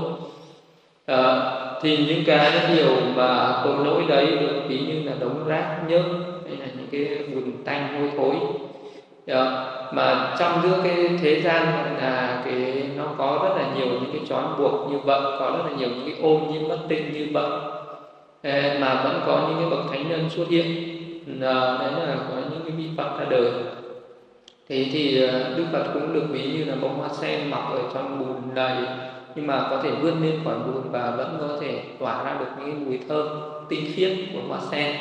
À, thì những cái điều mà tội lỗi đấy được ví như là đống rác nhớt hay là những cái bùn tanh hôi thối à, mà trong giữa cái thế gian là cái nó có rất là nhiều những cái trói buộc như vậy có rất là nhiều những cái ôm như bất tinh như vậy mà vẫn có những cái bậc thánh nhân xuất hiện. Đấy là có những cái vị phật ra đời. Thế thì ờ, đức phật cũng được ví như là bông hoa sen mọc ở trong bùn đầy. Nhưng mà có thể vươn lên khỏi bùn và vẫn có thể tỏa ra được những cái mùi thơm tinh khiết của hoa sen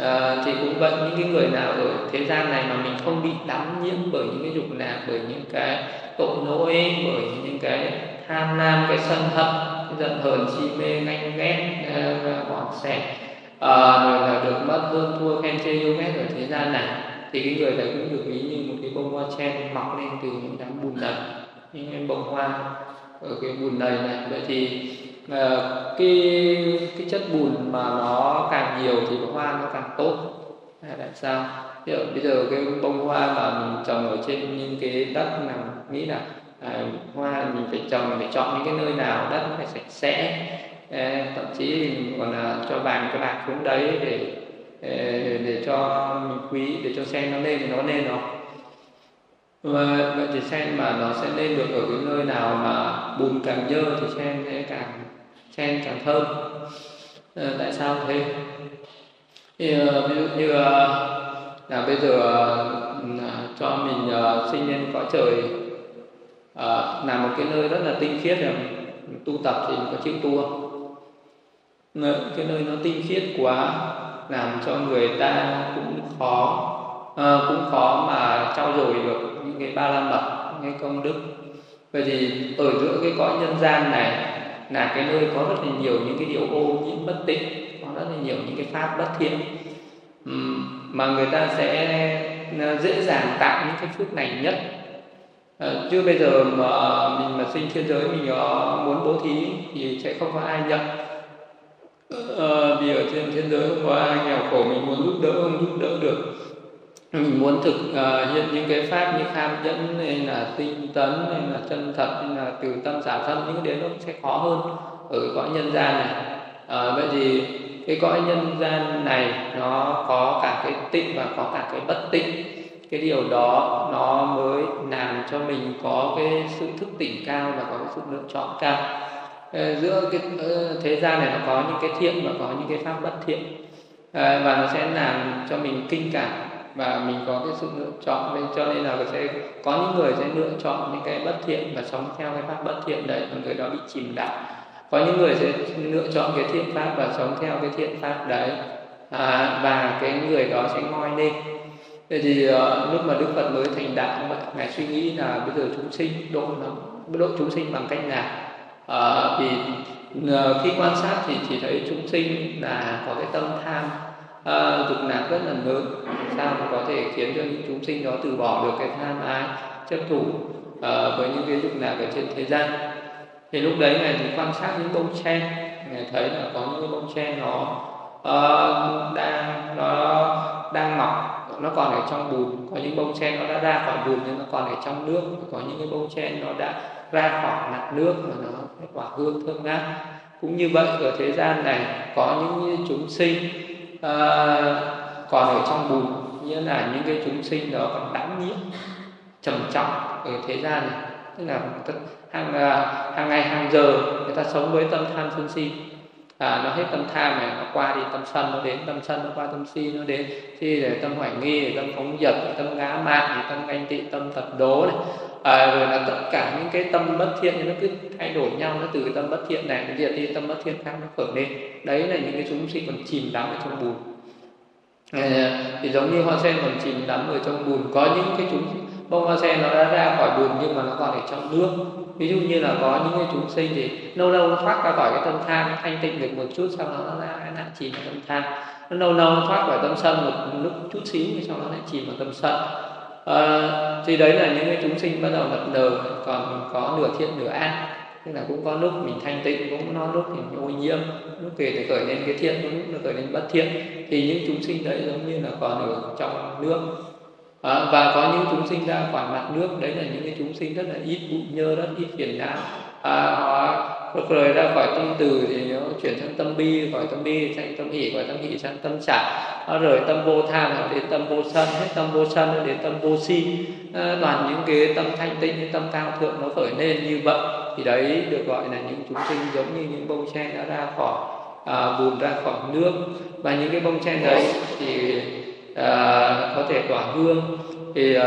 à, thì cũng vậy những cái người nào ở thế gian này mà mình không bị đắm nhiễm bởi những cái dục lạc bởi những cái tội lỗi bởi những cái tham lam cái sân hận giận hờn si mê ganh ghét ờ, bọn sẻ à, rồi là được mất hơn thua khen chê yêu ghét ở thế gian này thì cái người này cũng được ví như một cái bông hoa chen mọc lên từ những đám bùn này những cái bông hoa ở cái bùn đầy này. Vậy thì Ờ, cái cái chất bùn mà nó càng nhiều thì cái hoa nó càng tốt. Tại sao? Bây giờ, bây giờ cái bông hoa mà mình trồng ở trên những cái đất nào nghĩ là à, hoa mình phải trồng mình phải chọn những cái nơi nào đất nó phải sạch sẽ. À, thậm chí mình còn là cho vàng cho bạc xuống đấy để để, để cho mình quý để cho sen nó lên thì nó lên nó và vậy thì sen mà nó sẽ lên được ở cái nơi nào mà bùn càng dơ thì sen sẽ càng sen càng thơm. À, tại sao thế? Thì uh, ví dụ như uh, là bây giờ uh, cho mình uh, sinh lên cõi trời uh, là một cái nơi rất là tinh khiết rồi tu tập thì có chịu tu không? Cái nơi nó tinh khiết quá làm cho người ta cũng khó à, cũng khó mà trao dồi được những cái ba la mật những cái công đức. Vậy thì ở giữa cái cõi nhân gian này là cái nơi có rất là nhiều những cái điều ô nhiễm bất tịnh, có rất là nhiều những cái pháp bất thiện. Mà người ta sẽ ờ, dễ dàng tạo những cái phước này nhất. Ờ, chứ bây giờ mà mình mà sinh thiên giới mình ờ, muốn bố thí thì sẽ không có ai nhận. Vì ở trên thiên giới không có ai nghèo khổ, mình muốn giúp đỡ không giúp đỡ được mình muốn thực uh, hiện những cái pháp như tham nhẫn hay là tinh tấn hay là chân thật hay là từ tâm xả thân những cái đấy nó sẽ khó hơn ở cái cõi nhân gian này. À, vậy thì cái cõi nhân gian này nó có cả cái tịnh và có cả cái bất tịnh. Cái điều đó nó mới làm cho mình có cái sự thức tỉnh cao và có cái sự lựa chọn cao. À, giữa cái thế gian này nó có những cái thiện và có những cái pháp bất thiện. À, và nó sẽ làm cho mình kinh cảm và mình có cái sự lựa chọn nên cho nên là sẽ có những người sẽ lựa chọn những cái bất thiện và sống theo cái pháp bất thiện đấy và người đó bị chìm đắm. Có những người sẽ lựa chọn cái thiện pháp và sống theo cái thiện pháp đấy à, và cái người đó sẽ ngoi lên Thế thì uh, lúc mà Đức Phật mới thành đạo ngài suy nghĩ là bây giờ chúng sinh độ nó độ chúng sinh bằng cách nào? Uh, thì uh, khi quan sát thì chỉ thấy chúng sinh là có cái tâm tham uh, dục lạc rất là lớn. Sao mà có thể khiến cho những chúng sinh đó từ bỏ được cái tham ái chấp thủ uh, với những cái dục lạc ở trên thế gian? Thì lúc đấy ngài thì quan sát những bông tre. Ngài thấy là có những cái bông tre nó uh, đang nó đang mọc nó còn ở trong bùn. Có những bông tre nó đã ra khỏi bùn nhưng nó còn ở trong nước. Có những cái bông tre nó đã ra khỏi mặt nước mà nó quả hương thơm ngát. Cũng như vậy ở thế gian này có những chúng sinh Ờ, còn ở trong bùn như là những cái chúng sinh đó còn đắm nhiễm trầm trọng ở thế gian này. Tức là hàng à, hàng ngày hàng giờ người ta sống với tâm tham sân si. À, nó hết tâm tham này nó qua đi tâm sân nó đến tâm sân nó qua tâm si nó đến si để tâm hoài nghi để tâm phóng dật để tâm ngã mạn để tâm ganh tị tâm tật đố này à, rồi là tất cả những cái tâm bất thiện nó cứ thay đổi nhau nó từ cái tâm bất thiện này nó diệt đi tâm bất thiện khác nó khởi lên. Đấy là những cái chúng sinh còn chìm đắm ở trong bùn. À, thì giống như hoa sen còn chìm đắm ở trong bùn. Có những cái chúng bông hoa sen nó đã ra khỏi bùn nhưng mà nó còn ở trong nước. Ví dụ như là có những cái chúng sinh thì lâu lâu nó thoát ra khỏi cái tâm tham thanh tịnh được một chút sau đó nó lại lại chìm vào tâm tham. Nó lâu lâu nó thoát khỏi tâm sân một lúc chút xíu thì sau đó lại chìm vào tâm sân à, thì đấy là những cái chúng sinh bắt đầu mập nờ còn có nửa thiện nửa ác. Tức là cũng có lúc mình thanh tịnh cũng có lúc mình ô nhiễm lúc kể thì khởi lên cái thiện lúc nó khởi lên bất thiện. Thì những chúng sinh đấy giống như là còn ở trong nước. À, và có những chúng sinh ra khỏi mặt nước đấy là những cái chúng sinh rất là ít bụi nhơ rất ít phiền não à, họ rời ra khỏi tâm từ thì nó chuyển sang tâm bi khỏi tâm bi sang tâm hỷ khỏi tâm hỷ sang tâm xả nó à, rời tâm vô tham họ đến tâm vô sân hết tâm vô sân nó đến tâm vô si. À, toàn những cái tâm thanh tịnh những tâm cao thượng nó khởi lên như vậy. Thì đấy được gọi là những chúng sinh giống như những bông sen đã ra khỏi à, bùn ra khỏi nước. Và những cái bông sen đấy thì à, có thể tỏa hương thì uh,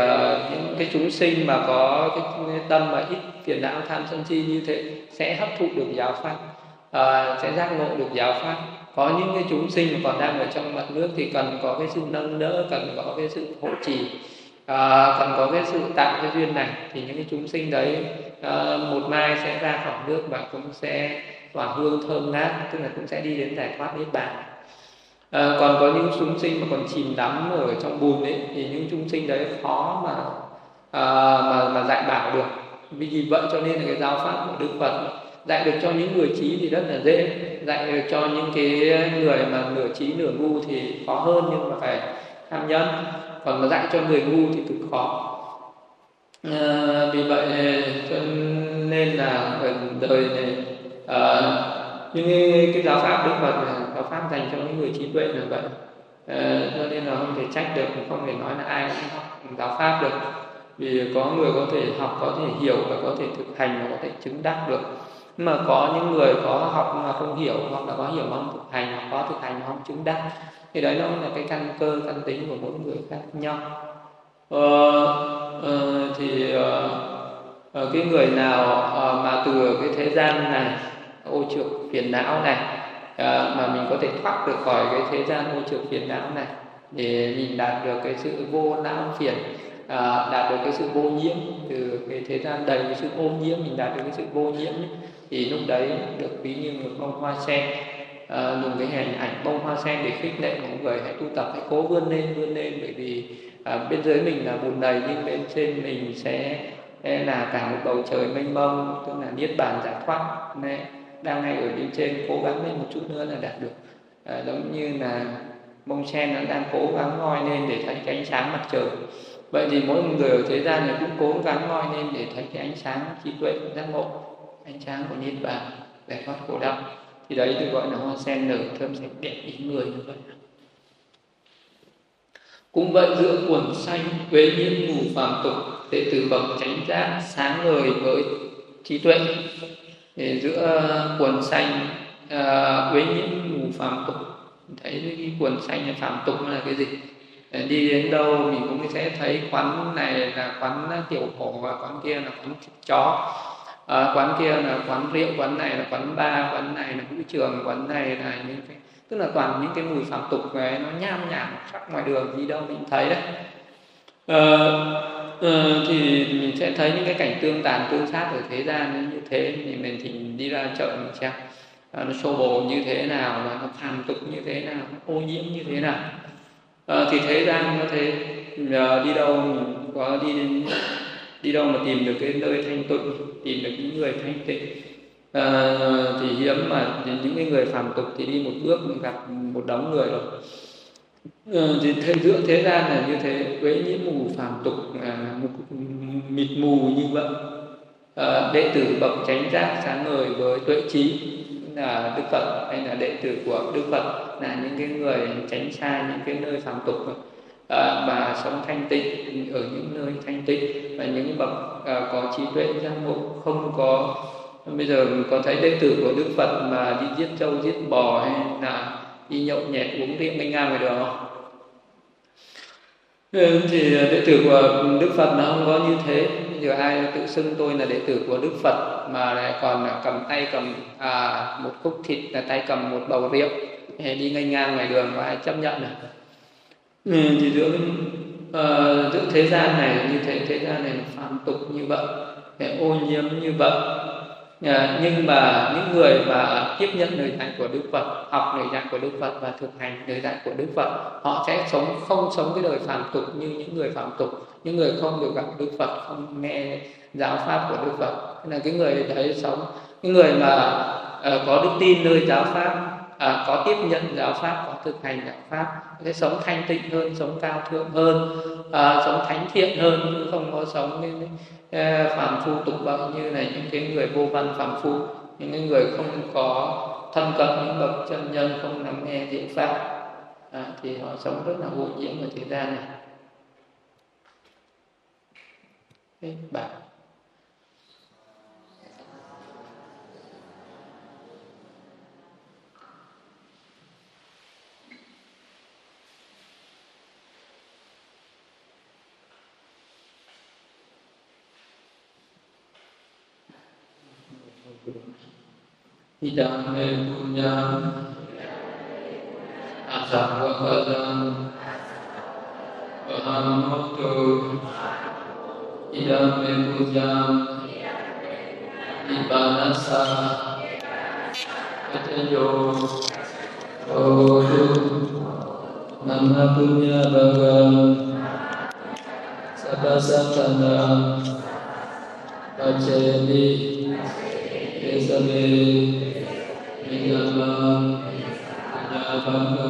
những cái chúng sinh mà có cái tâm mà ít phiền não tham sân si như thế sẽ hấp thụ được giáo pháp uh, sẽ giác ngộ được giáo pháp. Có những cái chúng sinh mà còn đang ở trong mặt nước thì cần có cái sự nâng đỡ cần có cái sự hỗ trì à, cần có cái sự tạo cái duyên này thì những cái chúng sinh đấy à, một mai sẽ ra khỏi nước và cũng sẽ tỏa hương thơm ngát tức là cũng sẽ đi đến giải thoát niết bàn à, còn có những chúng sinh mà còn chìm đắm ở trong bùn ấy thì những chúng sinh đấy khó mà à, mà mà dạy bảo được. Vì vậy cho nên là cái giáo pháp của đức phật dạy được cho những người trí thì rất là dễ dạy được cho những cái người mà nửa trí nửa ngu thì khó hơn nhưng mà phải tham nhân. Còn mà dạy cho người ngu thì cực khó. À, vì vậy cho nên là đời này à, nhưng cái giáo pháp đức phật này pháp dành cho những người trí tuệ là vậy. À, cho nên là không thể trách được không thể nói là ai cũng học giáo pháp được. Vì có người có thể học có thể hiểu và có thể thực hành và có thể chứng đắc được. Nhưng mà có những người có học mà không hiểu hoặc là có hiểu mà không thực hành hoặc có thực hành mà không chứng đắc thì đấy nó là cái căn cơ căn tính của mỗi người khác nhau. Ờ, ờ, thì ờ, ờ, cái người nào ờ, mà từ cái thế gian này ô trượt phiền não này Ờ, mà mình có thể thoát được khỏi cái thế gian môi trường phiền não này để mình đạt được cái sự vô não phiền à, đạt được cái sự vô nhiễm từ cái thế gian đầy cái sự ô nhiễm mình đạt được cái sự vô nhiễm thì lúc đấy được ví như một bông hoa sen. À, dùng cái hình ảnh bông hoa sen để khích lệ mọi người hãy tu tập hãy cố vươn lên vươn lên bởi vì à, bên dưới mình là bùn đầy nhưng bên trên mình sẽ là cả một bầu trời mênh mông tức là niết bàn giải thoát nên đang ngay ở bên trên cố gắng lên một chút nữa là đạt được. À, giống như là bông sen nó đang cố gắng ngoi lên để thấy cái ánh sáng mặt trời. Vậy thì mỗi người ở thế gian này cũng cố gắng ngoi lên để thấy cái ánh sáng trí tuệ giác ngộ ánh sáng của niết bàn giải thoát khổ đau thì đấy được gọi là hoa sen nở thơm sạch đẹp ý người như vậy. Cũng vậy giữa quần xanh quế nhiên mù phàm tục đệ tử bậc tránh giác sáng ngời với trí tuệ thì giữa quần xanh uh, quế nhiễm mù phàm tục thấy cái quần xanh là phàm tục là cái gì? Đi đến đâu mình cũng sẽ thấy quán này là quán tiểu cổ và quán kia là quán chó. À, quán kia là quán rượu quán này là quán bar quán này là vũ trường quán này là những cái tức là toàn những cái mùi phạm tục này nó nham nhảm khắp ngoài đường đi đâu mình thấy đấy. À, à, thì mình sẽ thấy những cái cảnh tương tàn tương sát ở thế gian như thế thì mình thì đi ra chợ mình xem. À, nó xô bồ như thế nào và nó phàm tục như thế nào nó ô nhiễm như thế nào. À, thì thế gian nó thế. À, đi đâu mình có đi đến đi đâu mà tìm được cái nơi thanh tịnh tìm được những người thanh tịnh. À, thì hiếm mà những cái người phàm tục thì đi một bước mình gặp một đống người rồi. Ừ, thì thế, giữa thế gian là như thế quế nhiễm mù phàm tục à, mịt mù như vậy. À, đệ tử bậc tránh giác sáng ngời với tuệ trí là đức phật hay là đệ tử của đức phật là những cái người tránh xa những cái nơi phàm tục. À, và sống thanh tịnh ở những nơi thanh tịnh. Và những bậc à, có trí tuệ giác ngộ không có bây giờ có thấy đệ tử của đức phật mà đi giết trâu giết bò hay là đi nhậu nhẹt uống rượu mênh ngang ngoài đường. Không thì à, đệ tử của đức phật nó không có như thế. Giờ ai tự xưng tôi là đệ tử của đức phật mà lại còn à, cầm tay cầm à, một khúc thịt là tay cầm một bầu rượu đi ngay ngang ngoài đường có ai chấp nhận được? Ừ, thì giữa uh, giữa thế gian này như thế. Thế gian này là phàm tục như vậy ô nhiễm như vậy à, nhưng mà những người mà tiếp nhận lời dạy của Đức Phật học lời dạy của Đức Phật và thực hành lời dạy của Đức Phật họ sẽ sống không sống cái đời phàm tục như những người phàm tục. Những người không được gặp Đức Phật không nghe giáo pháp của Đức Phật. Là cái người đấy sống. Cái người mà uh, có đức tin nơi giáo pháp à, có tiếp nhận giáo pháp có thực hành giáo pháp. Sẽ sống thanh tịnh hơn sống cao thượng hơn à, sống thánh thiện hơn chứ không có sống cái, à, phàm phu tục bậc như này những cái người vô văn phàm phu những cái người không có thân cận những bậc chân nhân không nắm nghe diệu pháp. À, thì họ sống rất là vô nhiễm ở thế gian này. Thế bảo tidak berguna asal wakalam Bahamutu tidak mempunyai dibalasa ketenyo Odu Nama punya bagang Sabasa tanah Pajeli Isabel, Megalba, Ada Bangga,